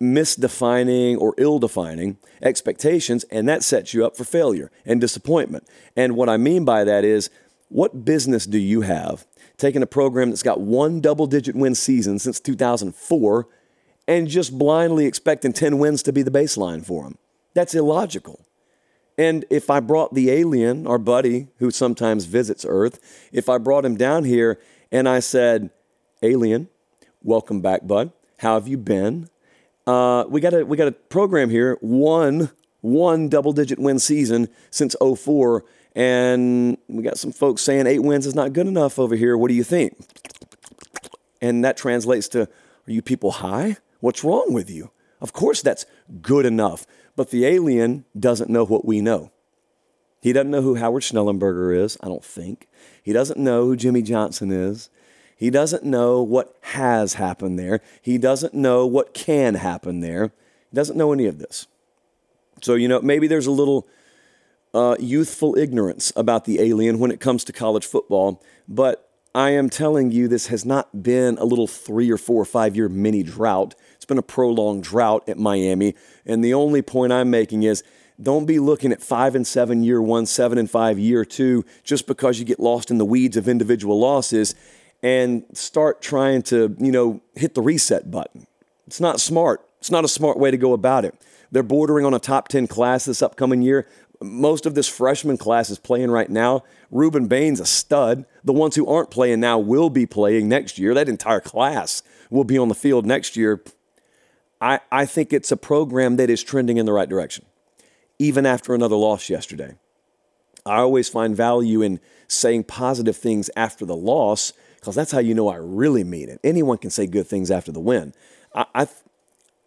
misdefining or ill defining expectations, and that sets you up for failure and disappointment. And what I mean by that is, what business do you have taking a program that's got one double digit win season since 2004 and just blindly expecting 10 wins to be the baseline for them? That's illogical. And if I brought the alien, our buddy who sometimes visits Earth, if I brought him down here and I said, Alien, welcome back, bud. How have you been? Uh, we got a we got a program here. One one double digit win season since 04 and we got some folks saying eight wins is not good enough over here. What do you think? And that translates to, are you people high? What's wrong with you? Of course, that's good enough. But the alien doesn't know what we know. He doesn't know who Howard Schnellenberger is, I don't think. He doesn't know who Jimmy Johnson is. He doesn't know what has happened there. He doesn't know what can happen there. He doesn't know any of this. So, you know, maybe there's a little uh, youthful ignorance about the alien when it comes to college football, but I am telling you, this has not been a little three or four or five year mini drought. It's been a prolonged drought at Miami. And the only point I'm making is don't be looking at five and seven year one, seven and five year two, just because you get lost in the weeds of individual losses and start trying to, you know, hit the reset button. It's not smart. It's not a smart way to go about it. They're bordering on a top 10 class this upcoming year. Most of this freshman class is playing right now. Rueben Bain's a stud. The ones who aren't playing now will be playing next year. That entire class will be on the field next year. I, I think it's a program that is trending in the right direction, even after another loss yesterday. I always find value in saying positive things after the loss because that's how you know I really mean it. Anyone can say good things after the win. I, I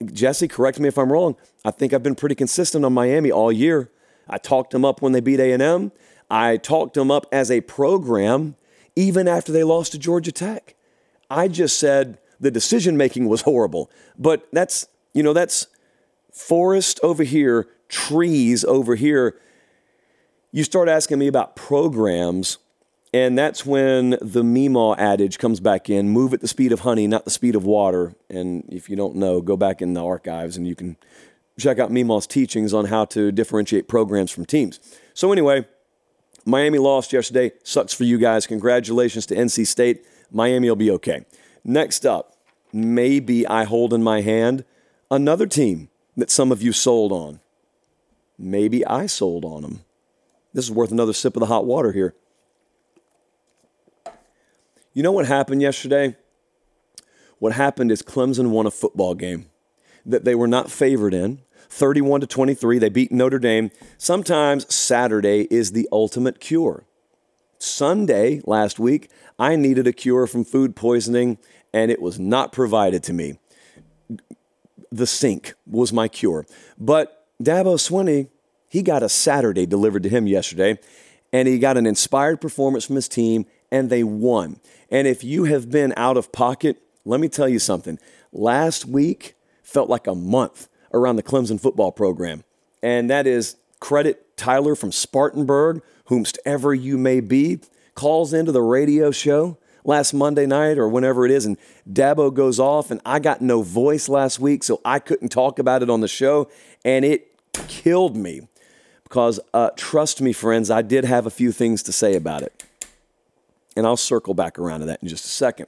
Jesse, correct me if I'm wrong. I think I've been pretty consistent on Miami all year. I talked them up when they beat A&M. I talked them up as a program even after they lost to Georgia Tech. I just said the decision making was (laughs) horrible. But that's, you know, that's forest over here, trees over here. You start asking me about programs and that's when the Meemaw adage comes back in move at the speed of honey, not the speed of water. And if you don't know, go back in the archives and you can check out Meemaw's teachings on how to differentiate programs from teams. So, anyway, Miami lost yesterday. Sucks for you guys. Congratulations to NC State. Miami will be okay. Next up, maybe I hold in my hand another team that some of you sold on. Maybe I sold on them. This is worth another sip of the hot water here. You know what happened yesterday? What happened is Clemson won a football game that they were not favored in. 31 to 23, they beat Notre Dame. Sometimes Saturday is the ultimate cure. Sunday last week, I needed a cure from food poisoning and it was not provided to me. The sink was my cure. But Dabo Swinney, he got a Saturday delivered to him yesterday and he got an inspired performance from his team and they won. And if you have been out of pocket, let me tell you something. Last week felt like a month around the Clemson football program. And that is credit Tyler from Spartanburg, whomst ever you may be, calls into the radio show last Monday night or whenever it is, and Dabo goes off, and I got no voice last week, so I couldn't talk about it on the show, and it killed me because, uh, trust me, friends, I did have a few things to say about it. And I'll circle back around to that in just a second.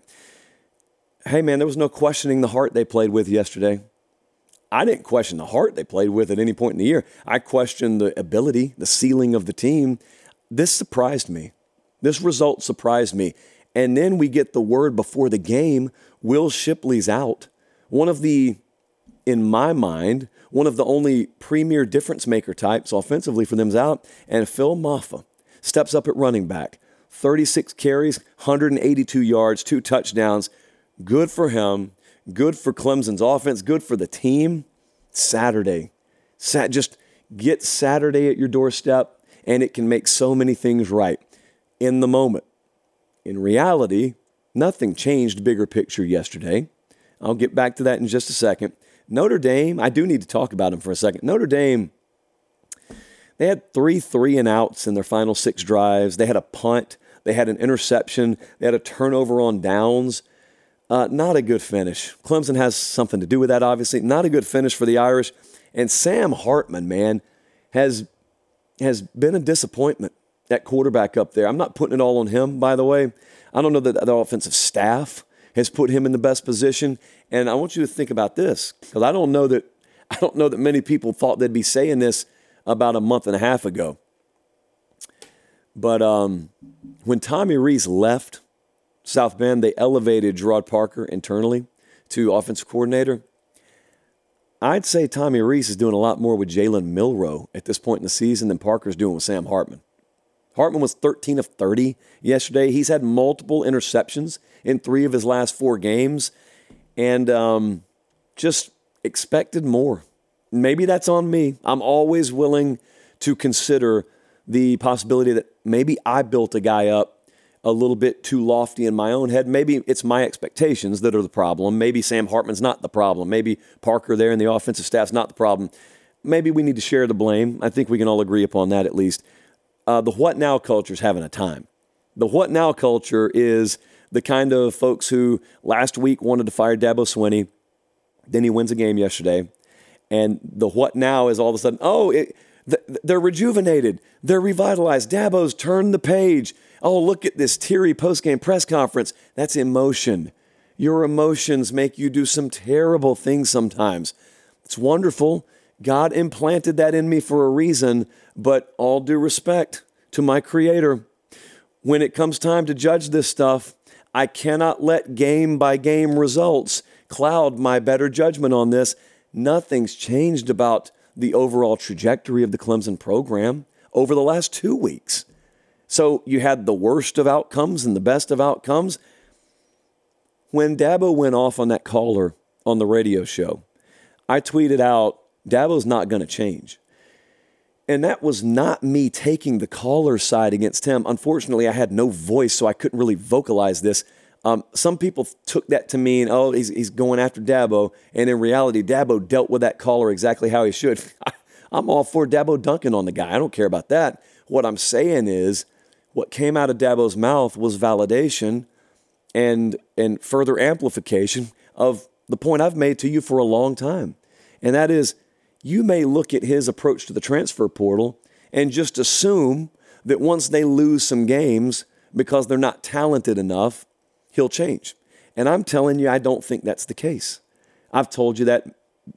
Hey, man, there was no questioning the heart they played with yesterday. I didn't question the heart they played with at any point in the year. I questioned the ability, the ceiling of the team. This surprised me. This result surprised me. And then we get the word before the game Will Shipley's out. One of the, in my mind, one of the only premier difference maker types offensively for them's out. And Phil Mafah steps up at running back. 36 carries, 182 yards, two touchdowns. Good for him. Good for Clemson's offense. Good for the team. Saturday. Sat, just get Saturday at your doorstep, and it can make so many things right in the moment. In reality, nothing changed bigger picture yesterday. I'll get back to that in just a second. Notre Dame, I do need to talk about them for a second. Notre Dame they had three three and outs in their final six drives. They had a punt. They had an interception. They had a turnover on downs. Uh, not a good finish. Clemson has something to do with that, obviously. Not a good finish for the Irish. And Sam Hartman, man, has has been a disappointment at quarterback up there. I'm not putting it all on him, by the way. I don't know that the offensive staff has put him in the best position. And I want you to think about this because I don't know that I don't know that many people thought they'd be saying this about a month and a half ago. But um, when Tommy Rees left South Bend, they elevated Gerard Parker internally to offensive coordinator. I'd say Tommy Rees is doing a lot more with Jalen Milroe at this point in the season than Parker's doing with Sam Hartman. Hartman was 13 of 30 yesterday. He's had multiple interceptions in three of his last four games and um, just expected more. Maybe that's on me. I'm always willing to consider the possibility that maybe I built a guy up a little bit too lofty in my own head. Maybe it's my expectations that are the problem. Maybe Sam Hartman's not the problem. Maybe Parker there and the offensive staff's not the problem. Maybe we need to share the blame. I think we can all agree upon that at least. Uh, the what now culture is having a time. The what now culture is the kind of folks who last week wanted to fire Dabo Swinney, then he wins a game yesterday, and the what now is all of a sudden, oh, it, they're rejuvenated, they're revitalized. Dabo's turned the page. Oh, look at this teary post-game press conference. That's emotion. Your emotions make you do some terrible things sometimes. It's wonderful. God implanted that in me for a reason, but all due respect to my Creator, when it comes time to judge this stuff, I cannot let game by game results cloud my better judgment on this. Nothing's changed about the overall trajectory of the Clemson program over the last two weeks. So you had the worst of outcomes and the best of outcomes. When Dabo went off on that caller on the radio show, I tweeted out, Dabo's not going to change. And that was not me taking the caller's side against him. Unfortunately, I had no voice, so I couldn't really vocalize this. Um, some people took that to mean, oh, he's, he's going after Dabo. And in reality, Dabo dealt with that caller exactly how he should. (laughs) I'm all for Dabo dunking on the guy. I don't care about that. What I'm saying is, what came out of Dabo's mouth was validation and, and further amplification of the point I've made to you for a long time. And that is, you may look at his approach to the transfer portal and just assume that once they lose some games because they're not talented enough, he'll change. And I'm telling you, I don't think that's the case. I've told you that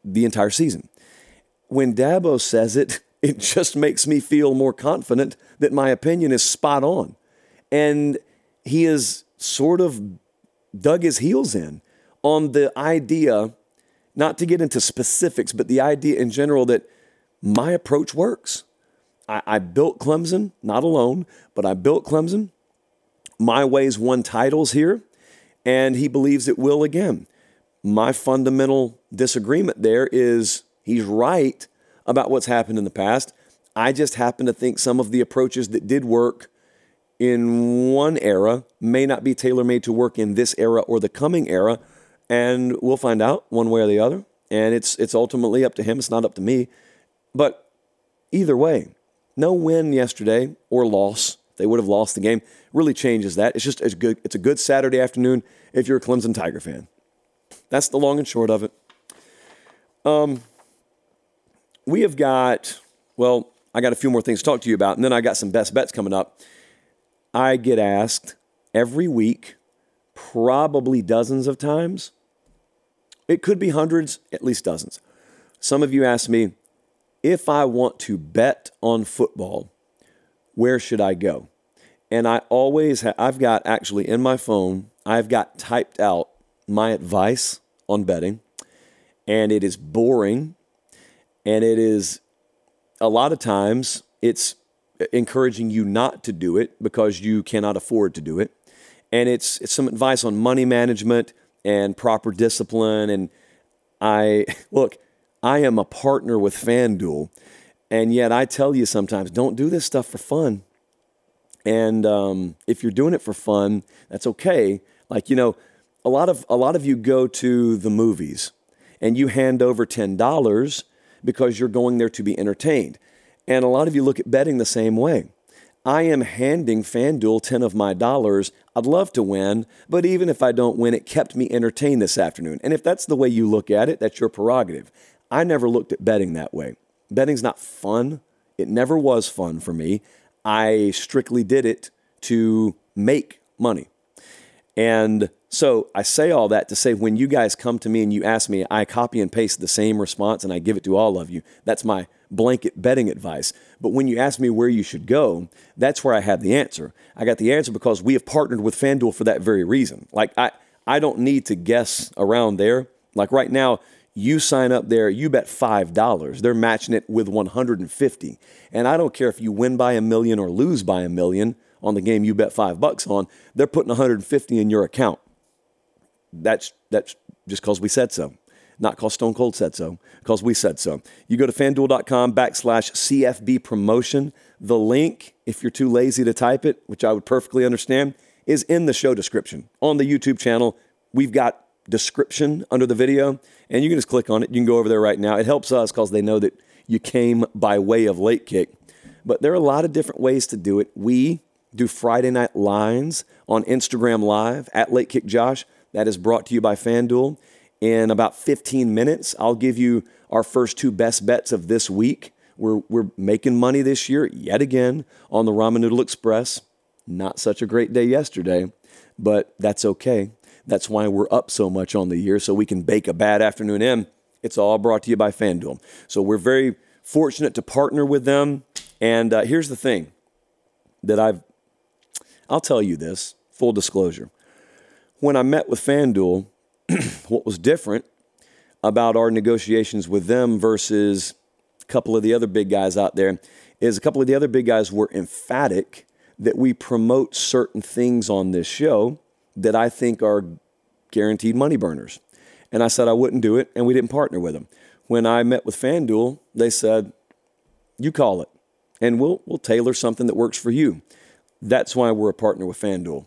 the entire season. When Dabo says it, (laughs) it just makes me feel more confident that my opinion is spot on. And he has sort of dug his heels in on the idea, not to get into specifics, but the idea in general that my approach works. I, I built Clemson, not alone, but I built Clemson. My ways won titles here, and he believes it will again. My fundamental disagreement there is he's right about what's happened in the past. I just happen to think some of the approaches that did work in one era may not be tailor made to work in this era or the coming era. And we'll find out one way or the other. And it's, it's ultimately up to him, it's not up to me. But either way, no win yesterday or loss, they would have lost the game, really changes that. It's just it's good, it's a good Saturday afternoon if you're a Clemson Tiger fan. That's the long and short of it. Um, we have got, well, I got a few more things to talk to you about, and then I got some best bets coming up. I get asked every week, probably dozens of times. It could be hundreds, at least dozens. Some of you ask me, if I want to bet on football, where should I go? And I always have, I've got actually in my phone, I've got typed out my advice on betting, and it is boring and it is a lot of times it's encouraging you not to do it because you cannot afford to do it. And it's, it's some advice on money management and proper discipline. And I, (laughs) look, I am a partner with FanDuel. And yet I tell you sometimes, don't do this stuff for fun. And um, if you're doing it for fun, that's okay. Like, you know, a lot of, a lot of you go to the movies and you hand over $10 because you're going there to be entertained. And a lot of you look at betting the same way. I am handing FanDuel 10 of my dollars. I'd love to win, but even if I don't win, it kept me entertained this afternoon. And if that's the way you look at it, that's your prerogative. I never looked at betting that way. Betting's not fun. It never was fun for me. I strictly did it to make money. And so I say all that to say when you guys come to me and you ask me, I copy and paste the same response and I give it to all of you. That's my blanket betting advice. But when you ask me where you should go, that's where I have the answer. I got the answer because we have partnered with FanDuel for that very reason. Like I I don't need to guess around there. Like right now, you sign up there, you bet $5. They're matching it with 150. And I don't care if you win by a million or lose by a million on the game you bet 5 bucks on, they're putting 150 in your account. That's that's just cuz we said so. Not because Stone Cold said so, because we said so. You go to fanduel.com backslash CFB promotion. The link, if you're too lazy to type it, which I would perfectly understand, is in the show description. On the YouTube channel, we've got description under the video, and you can just click on it. You can go over there right now. It helps us because they know that you came by way of late kick. But there are a lot of different ways to do it. We do Friday night lines on Instagram Live at Late Kick Josh. That is brought to you by FanDuel. In about 15 minutes, I'll give you our first two best bets of this week. We're, we're making money this year yet again on the Ramen Noodle Express. Not such a great day yesterday, but that's okay. That's why we're up so much on the year, so we can bake a bad afternoon in. It's all brought to you by FanDuel. So we're very fortunate to partner with them. And uh, here's the thing that I've, I'll tell you this, full disclosure. When I met with FanDuel, (clears throat) what was different about our negotiations with them versus a couple of the other big guys out there is a couple of the other big guys were emphatic that we promote certain things on this show that I think are guaranteed money burners. And I said I wouldn't do it, and we didn't partner with them. When I met with FanDuel, they said, You call it, and we'll, we'll tailor something that works for you. That's why we're a partner with FanDuel.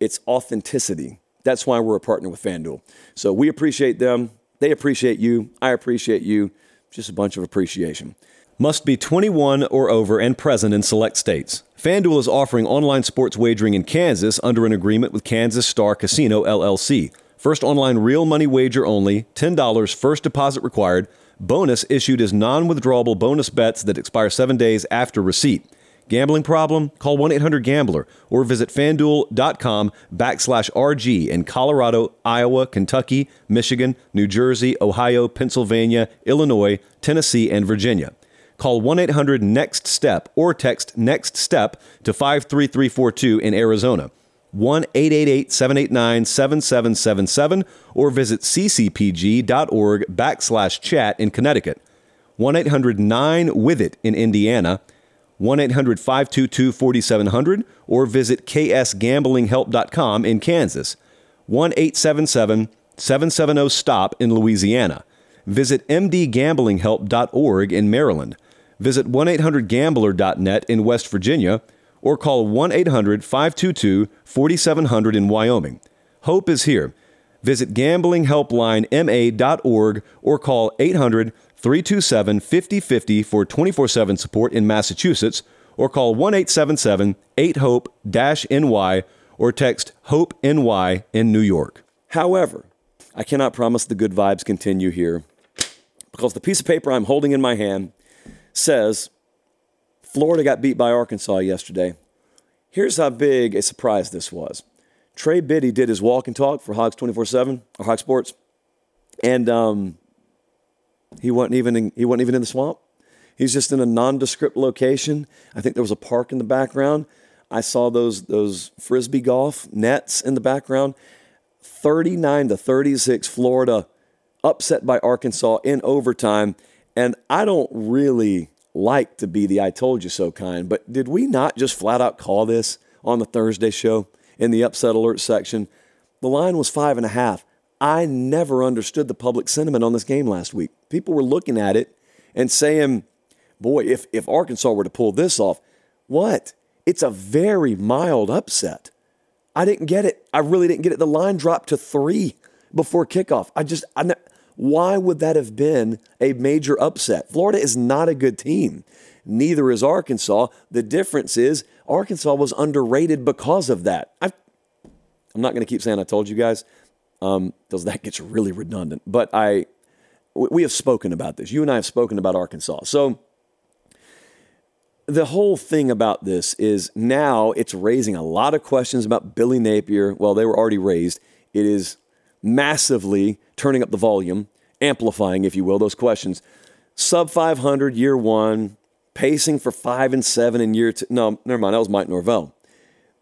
It's authenticity. That's why we're a partner with FanDuel. So we appreciate them. They appreciate you. I appreciate you. Just a bunch of appreciation. Must be 21 or over and present in select states. FanDuel is offering online sports wagering in Kansas under an agreement with Kansas Star Casino LLC. First online real money wager only, $10 first deposit required. Bonus issued as non withdrawable bonus bets that expire seven days after receipt. Gambling problem? Call 1 800 Gambler or visit fanduel.com backslash RG in Colorado, Iowa, Kentucky, Michigan, New Jersey, Ohio, Pennsylvania, Illinois, Tennessee, and Virginia. Call 1 800 NEXT STEP or text NEXT STEP to 53342 in Arizona. 1 888 789 7777 or visit ccpg.org backslash chat in Connecticut. 1 800 9 with it in Indiana. 1 800 522 4700 or visit ksgamblinghelp.com in Kansas. 1 877 770 STOP in Louisiana. Visit mdgamblinghelp.org in Maryland. Visit 1 800 gambler.net in West Virginia or call 1 800 522 4700 in Wyoming. Hope is here. Visit gamblinghelplinema.org or call 800 327 5050 for 24 7 support in Massachusetts or call 1 877 8 HOPE NY or text HOPE NY in New York. However, I cannot promise the good vibes continue here because the piece of paper I'm holding in my hand says Florida got beat by Arkansas yesterday. Here's how big a surprise this was. Trey Biddy did his walk and talk for Hogs 24 7 or Hog Sports. And um, he wasn't even in, he wasn't even in the swamp. He's just in a nondescript location. I think there was a park in the background. I saw those those frisbee golf nets in the background. 39 to 36 Florida upset by Arkansas in overtime. And I don't really like to be the I told you so kind, but did we not just flat out call this on the Thursday show in the upset alert section? The line was five and a half. I never understood the public sentiment on this game last week. People were looking at it and saying, boy, if, if Arkansas were to pull this off, what? It's a very mild upset. I didn't get it. I really didn't get it. The line dropped to three before kickoff. I just, I, why would that have been a major upset? Florida is not a good team. Neither is Arkansas. The difference is Arkansas was underrated because of that. i am not going to keep saying I told you guys because um, that gets really redundant. But I, we have spoken about this. You and I have spoken about Arkansas. So the whole thing about this is now it's raising a lot of questions about Billy Napier. Well, they were already raised. It is massively turning up the volume, amplifying, if you will, those questions. Sub 500 year one, pacing for five and seven in year two. No, never mind. That was Mike Norvell.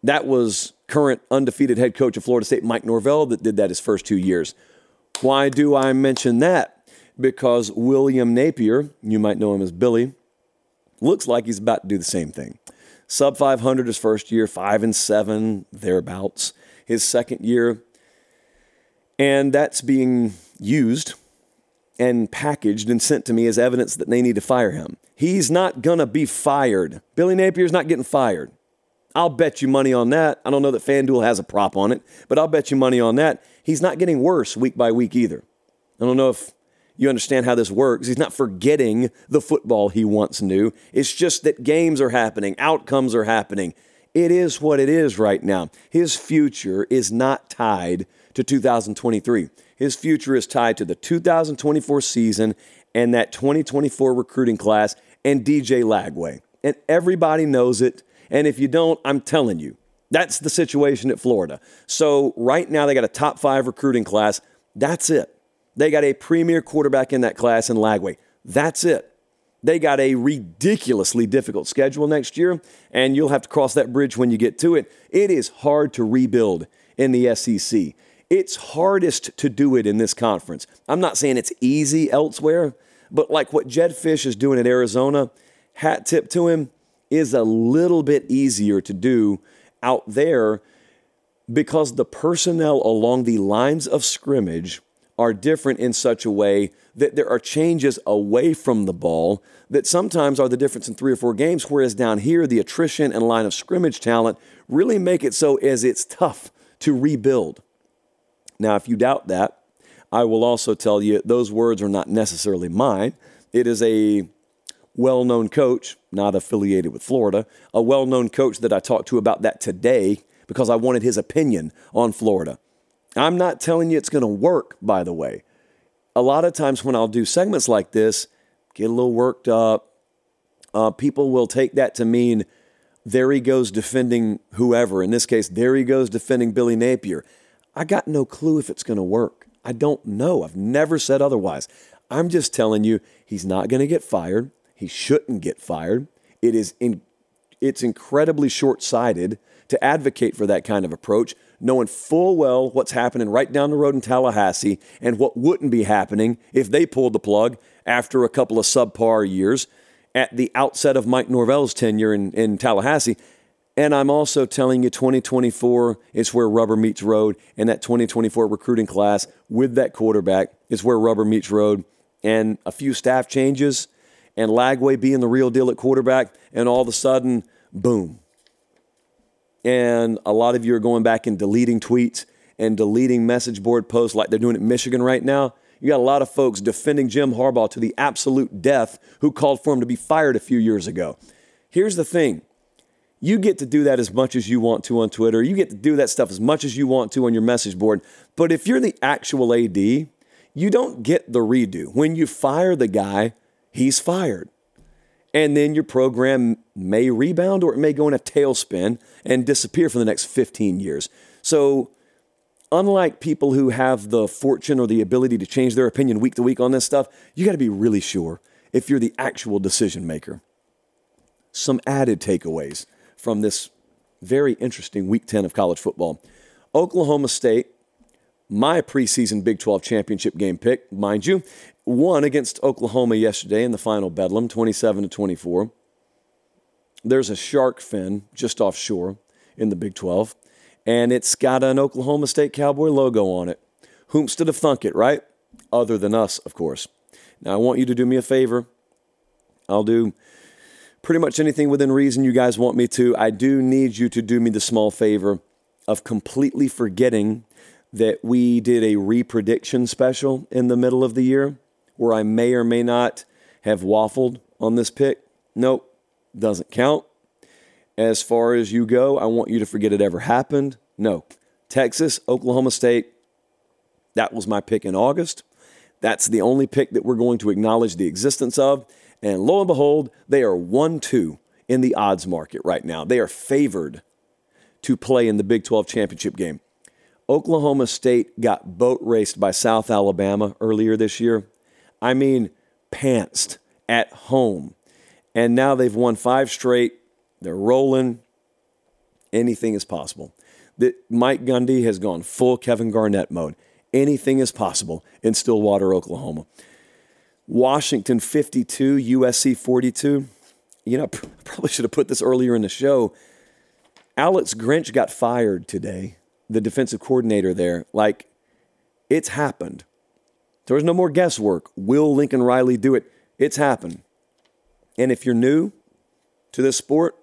That was current undefeated head coach of Florida State, Mike Norvell, that did that his first two years. Why do I mention that? Because William Napier, you might know him as Billy, looks like he's about to do the same thing. Sub 500 his first year, five and seven, thereabouts. His second year, and that's being used and packaged and sent to me as evidence that they need to fire him. He's not going to be fired. Billy Napier's not getting fired. I'll bet you money on that. I don't know that FanDuel has a prop on it, but I'll bet you money on that. He's not getting worse week by week either. I don't know if you understand how this works. He's not forgetting the football he once knew. It's just that games are happening, outcomes are happening. It is what it is right now. His future is not tied to 2023. His future is tied to the 2024 season and that 2024 recruiting class and DJ Lagway. And everybody knows it. And if you don't, I'm telling you, that's the situation at Florida. So right now they got a top five recruiting class. That's it. They got a premier quarterback in that class in Lagway. That's it. They got a ridiculously difficult schedule next year, and you'll have to cross that bridge when you get to it. It is hard to rebuild in the SEC. It's hardest to do it in this conference. I'm not saying it's easy elsewhere, but like what Jedd Fisch is doing at Arizona, hat tip to him, is a little bit easier to do out there because the personnel along the lines of scrimmage are different in such a way that there are changes away from the ball that sometimes are the difference in three or four games, whereas down here, the attrition and line of scrimmage talent really make it so as it's tough to rebuild. Now, if you doubt that, I will also tell you those words are not necessarily mine. It is a well known coach, not affiliated with Florida, a well known coach that I talked to about that today because I wanted his opinion on Florida. I'm not telling you it's going to work, by the way. A lot of times when I'll do segments like this, get a little worked up, uh, people will take that to mean there he goes defending whoever. In this case, there he goes defending Billy Napier. I got no clue if it's going to work. I don't know. I've never said otherwise. I'm just telling you he's not going to get fired. He shouldn't get fired. It is in, it's incredibly short-sighted to advocate for that kind of approach, knowing full well what's happening right down the road in Tallahassee and what wouldn't be happening if they pulled the plug after a couple of subpar years at the outset of Mike Norvell's tenure in, in Tallahassee. And I'm also telling you 2024 is where rubber meets road. And that 2024 recruiting class with that quarterback is where rubber meets road. And a few staff changes and Lagway being the real deal at quarterback. And all of a sudden, boom. And a lot of you are going back and deleting tweets and deleting message board posts like they're doing at Michigan right now. You got a lot of folks defending Jim Harbaugh to the absolute death who called for him to be fired a few years ago. Here's the thing you get to do that as much as you want to on Twitter. You get to do that stuff as much as you want to on your message board. But if you're the actual AD, you don't get the redo. When you fire the guy, he's fired. And then your program may rebound or it may go in a tailspin and disappear for the next 15 years. So, unlike people who have the fortune or the ability to change their opinion week to week on this stuff, you got to be really sure if you're the actual decision maker. Some added takeaways from this very interesting week 10 of college football. Oklahoma State, my preseason Big 12 championship game pick, mind you, won against Oklahoma yesterday in the final Bedlam, 27 to 24. There's a shark fin just offshore in the Big 12, and it's got an Oklahoma State Cowboy logo on it. Whom's to thunk it, right? Other than us, of course. Now, I want you to do me a favor. I'll do pretty much anything within reason you guys want me to. I do need you to do me the small favor of completely forgetting that we did a reprediction special in the middle of the year where I may or may not have waffled on this pick. Nope, doesn't count. As far as you go, I want you to forget it ever happened. No. Texas, Oklahoma State, that was my pick in August. That's the only pick that we're going to acknowledge the existence of. And lo and behold, they are 1 2 in the odds market right now. They are favored to play in the Big 12 championship game. Oklahoma State got boat raced by South Alabama earlier this year. I mean, pantsed at home. And now they've won five straight. They're rolling. Anything is possible. That Mike Gundy has gone full Kevin Garnett mode. Anything is possible in Stillwater, Oklahoma. Washington 52, USC 42. You know, (laughs) probably should have put this earlier in the show. Alex Grinch got fired today, the defensive coordinator there. Like, it's happened. There's no more guesswork. Will Lincoln Riley do it? It's happened. And if you're new to this sport,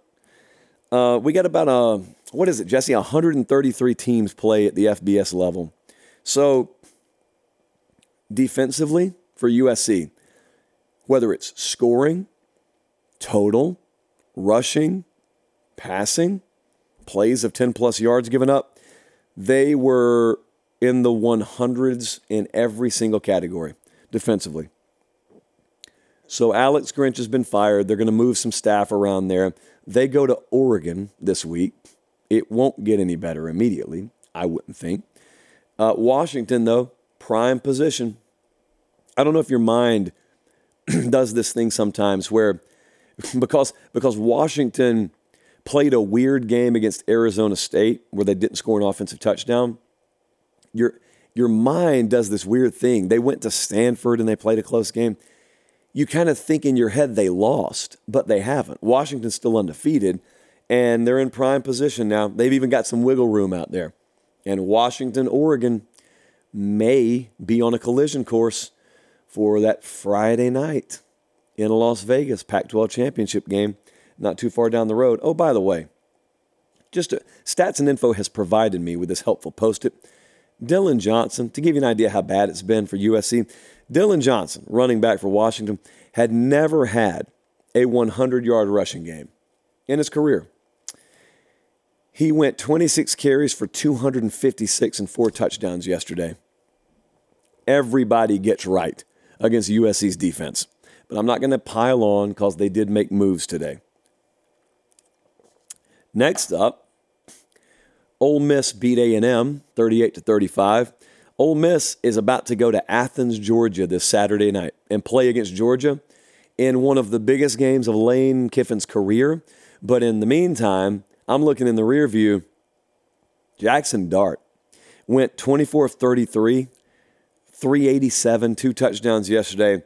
uh, we got about a uh, what is it, Jesse? 133 teams play at the FBS level. So defensively for USC, whether it's scoring, total, rushing, passing, plays of 10 plus yards given up, they were in the 100s in every single category defensively. So Alex Grinch has been fired. They're going to move some staff around there. They go to Oregon this week. It won't get any better immediately, I wouldn't think. Uh, Washington, though, prime position. I don't know if your mind (clears throat) does this thing sometimes where (laughs) because because Washington played a weird game against Arizona State where they didn't score an offensive touchdown. Your your mind does this weird thing. They went to Stanford and they played a close game. You kind of think in your head they lost, but they haven't. Washington's still undefeated, and they're in prime position now. They've even got some wiggle room out there. And Washington, Oregon may be on a collision course for that Friday night in Las Vegas Pac 12 championship game not too far down the road. Oh, by the way, just a, Stats and Info has provided me with this helpful post it. Dillon Johnson, to give you an idea how bad it's been for USC, Dillon Johnson, running back for Washington, had never had a 100 yard rushing game in his career. He went 26 carries for 256 and four touchdowns yesterday. Everybody gets right against USC's defense. But I'm not going to pile on because they did make moves today. Next up, Ole Miss beat A&M 38 to 35. Ole Miss is about to go to Athens, Georgia this Saturday night and play against Georgia in one of the biggest games of Lane Kiffin's career. But in the meantime, I'm looking in the rear view. Jackson Dart went 24 of 33, 387, two touchdowns yesterday.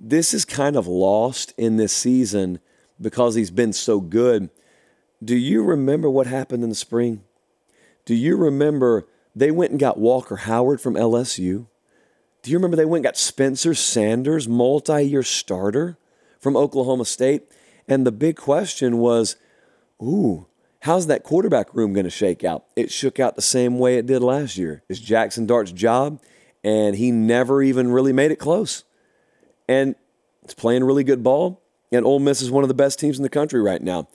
This is kind of lost in this season because he's been so good. Do you remember what happened in the spring? Do you remember they went and got Walker Howard from LSU? Do you remember they went and got Spencer Sanders, multi year starter from Oklahoma State? And the big question was, ooh, how's that quarterback room going to shake out? It shook out the same way it did last year. It's Jackson Dart's job, and he never even really made it close. And it's playing really good ball, and Ole Miss is one of the best teams in the country right now.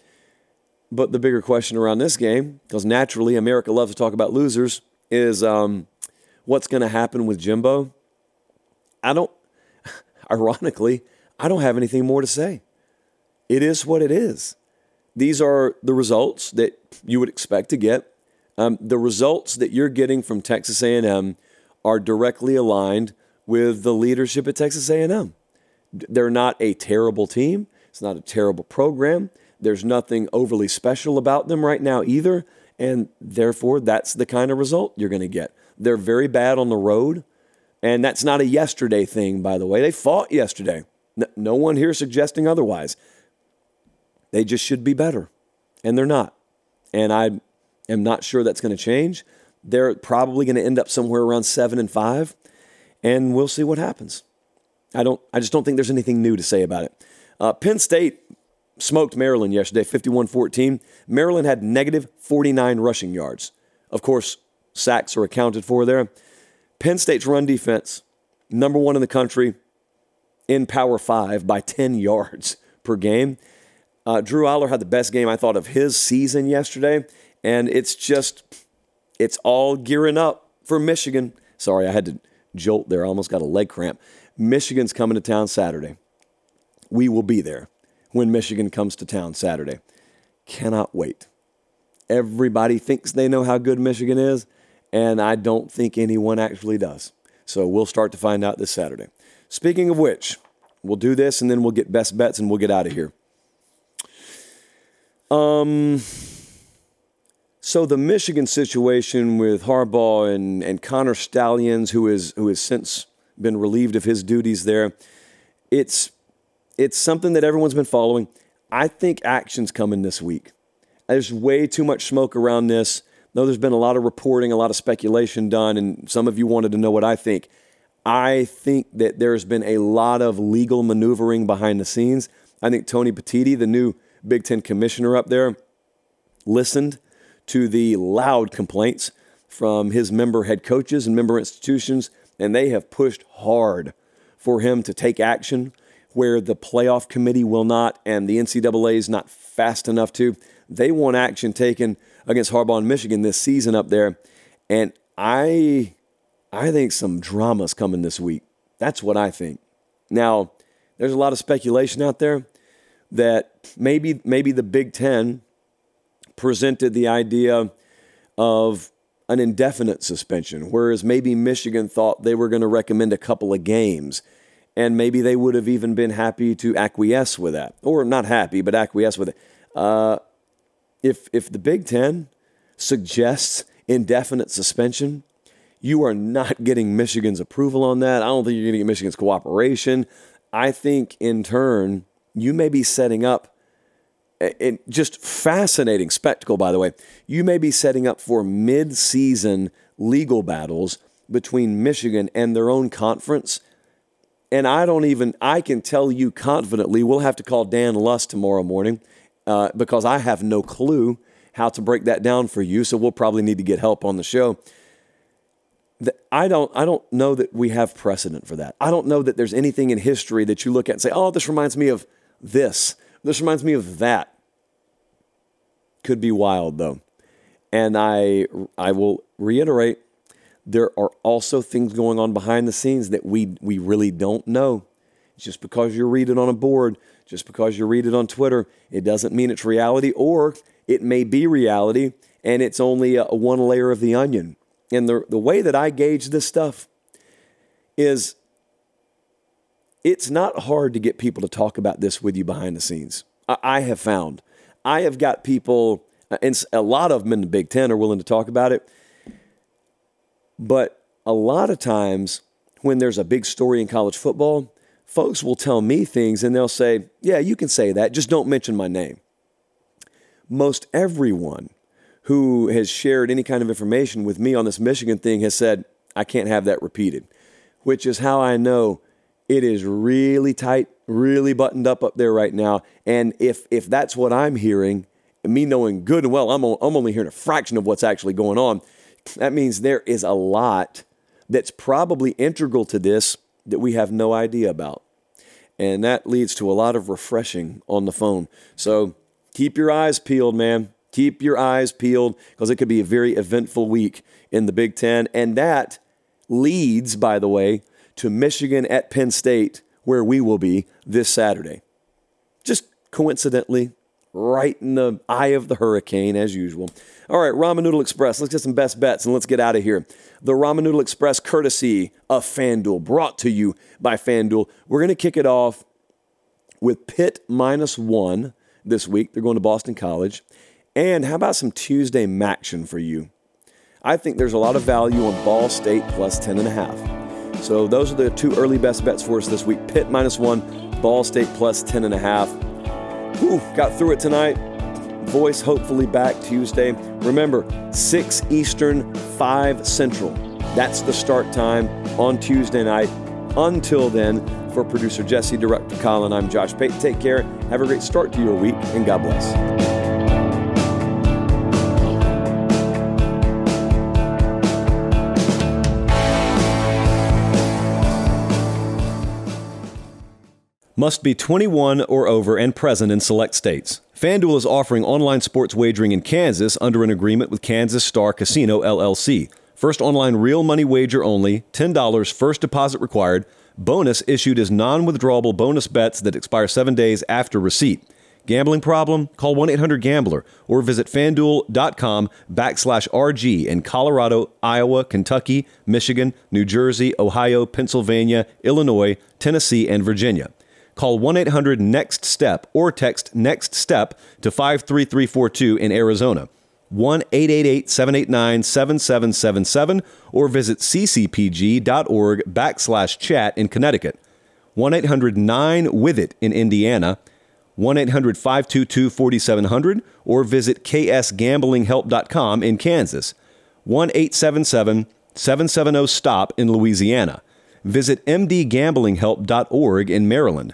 But the bigger question around this game, because naturally America loves to talk about losers, is um, what's going to happen with Jimbo? I don't, (laughs) ironically, I don't have anything more to say. It is what it is. These are the results that you would expect to get. Um, the results that you're getting from Texas A&M are directly aligned with the leadership at Texas A&M. They're not a terrible team. It's not a terrible program. There's nothing overly special about them right now either. And therefore, that's the kind of result you're going to get. They're very bad on the road. And that's not a yesterday thing, by the way. They fought yesterday. No one here suggesting otherwise. They just should be better. And they're not. And I am not sure that's going to change. They're probably going to end up somewhere around seven and five. And we'll see what happens. I don't. I just don't think there's anything new to say about it. Uh, Penn State smoked Maryland yesterday, 51-14. Maryland had negative 49 rushing yards. Of course, sacks are accounted for there. Penn State's run defense, number one in the country in Power Five by 10 (laughs) yards per game. Uh, Drew Allar had the best game I thought of his season yesterday, and it's just it's all gearing up for Michigan. Sorry, I had to jolt there. I almost got a leg cramp. Michigan's coming to town Saturday. We will be there. when Michigan comes to town Saturday. Cannot wait. Everybody thinks they know how good Michigan is, and I don't think anyone actually does. So we'll start to find out this Saturday. Speaking of which, we'll do this and then we'll get best bets and we'll get out of here. Um, so the Michigan situation with Harbaugh and, and Connor Stalions, who is who has since been relieved of his duties there, it's it's something that everyone's been following. I think action's coming this week. There's way too much smoke around this. No, there's been a lot of reporting, a lot of speculation done, and some of you wanted to know what I think. I think that there's been a lot of legal maneuvering behind the scenes. I think Tony Petitti, the new Big Ten commissioner up there, listened to the loud complaints from his member head coaches and member institutions, and they have pushed hard for him to take action where the playoff committee will not and the NCAA is not fast enough to. They want action taken against Harbaugh and Michigan this season up there. And I I think some drama's coming this week. That's what I think. Now, there's a lot of speculation out there that maybe maybe the Big Ten presented the idea of an indefinite suspension, whereas maybe Michigan thought they were going to recommend a couple of games. And maybe they would have even been happy to acquiesce with that, or not happy, but acquiesce with it. Uh, if if the Big Ten suggests indefinite suspension, you are not (laughs) getting Michigan's approval on that. I don't think you're going to get Michigan's cooperation. I think in turn you may be setting up and just fascinating spectacle by the way you may be setting up for mid-season legal battles between michigan and their own conference and i don't even i can tell you confidently we'll have to call dan lust tomorrow morning uh, because I have no clue how to break that down for you. So we'll probably need to get help on the show. I don't, I don't know that we have precedent for that. I don't know that there's anything in history that you look at and say, oh, this reminds me of this. This reminds me of that. Could be wild, though. And I, I will reiterate there are also things going on behind the scenes that we, we really don't know. Just because you read it on a board just because you read it on Twitter, it doesn't mean it's reality, or it may be reality and it's only a, one layer of the onion. And the, the way that I gauge this stuff is it's not hard to get people to talk about this with you behind the scenes. I, I have found. I have got people, uh, and a lot of them in the Big Ten are willing to talk about it. But a lot of times when there's a big story in college football, folks will tell me things and they'll say, Yeah, you can say that, just don't mention my name. Most everyone who has shared any kind of information with me on this Michigan thing has said, I can't have that repeated, which is how I know it is really tight, really buttoned up up there right now. And if, if that's what I'm hearing, me knowing good and well, I'm, I'm only hearing a fraction of what's actually going on, that means there is a lot that's probably integral to this that we have no idea about. And that leads to a lot of refreshing on the phone. So keep your eyes peeled, man. Keep your eyes peeled because it could be a very eventful week in the Big Ten. And that leads, by the way, to Michigan at Penn State, where we will be this Saturday. Just coincidentally, right in the eye of the hurricane, as usual. All right, Ramen Noodle Express. Let's get some best bets and let's get out of here. The Ramen Noodle Express, courtesy of FanDuel, brought to you by FanDuel. We're going to kick it off with Pitt minus one this week. They're going to Boston College. And how about some Tuesday MACtion for you? I think there's a lot of value on Ball State plus 10.5. So those are the two early best bets for us this week. Pitt minus one, Ball State plus 10.5. Whew, got through it tonight voice hopefully back Tuesday. Remember, 6 Eastern, 5 Central. That's the start time on Tuesday night. Until then, for producer Jesse, director Colin, I'm Josh Pate. Take care. Have a great start to your week, and God bless. Must be 21 or over and present in select states. FanDuel is offering online sports wagering in Kansas under an agreement with Kansas Star Casino LLC. First online real money wager only, $10 first deposit required. Bonus issued as non withdrawable bonus bets that expire seven days after receipt. Gambling problem? Call 1-800-GAMBLER or visit fanduel.com backslash RG in Colorado, Iowa, Kentucky, Michigan, New Jersey, Ohio, Pennsylvania, Illinois, Tennessee, and Virginia. Call 1-800-NEXT-STEP or text NEXT STEP to 53342 in Arizona. 1-888-789-7777 or visit ccpg.org backslash chat in Connecticut. 1-800-9-WITH-IT in Indiana. 1 800 522 4700 or visit ksgamblinghelp.com in Kansas. 1 877 770 STOP in Louisiana. Visit mdgamblinghelp.org in Maryland.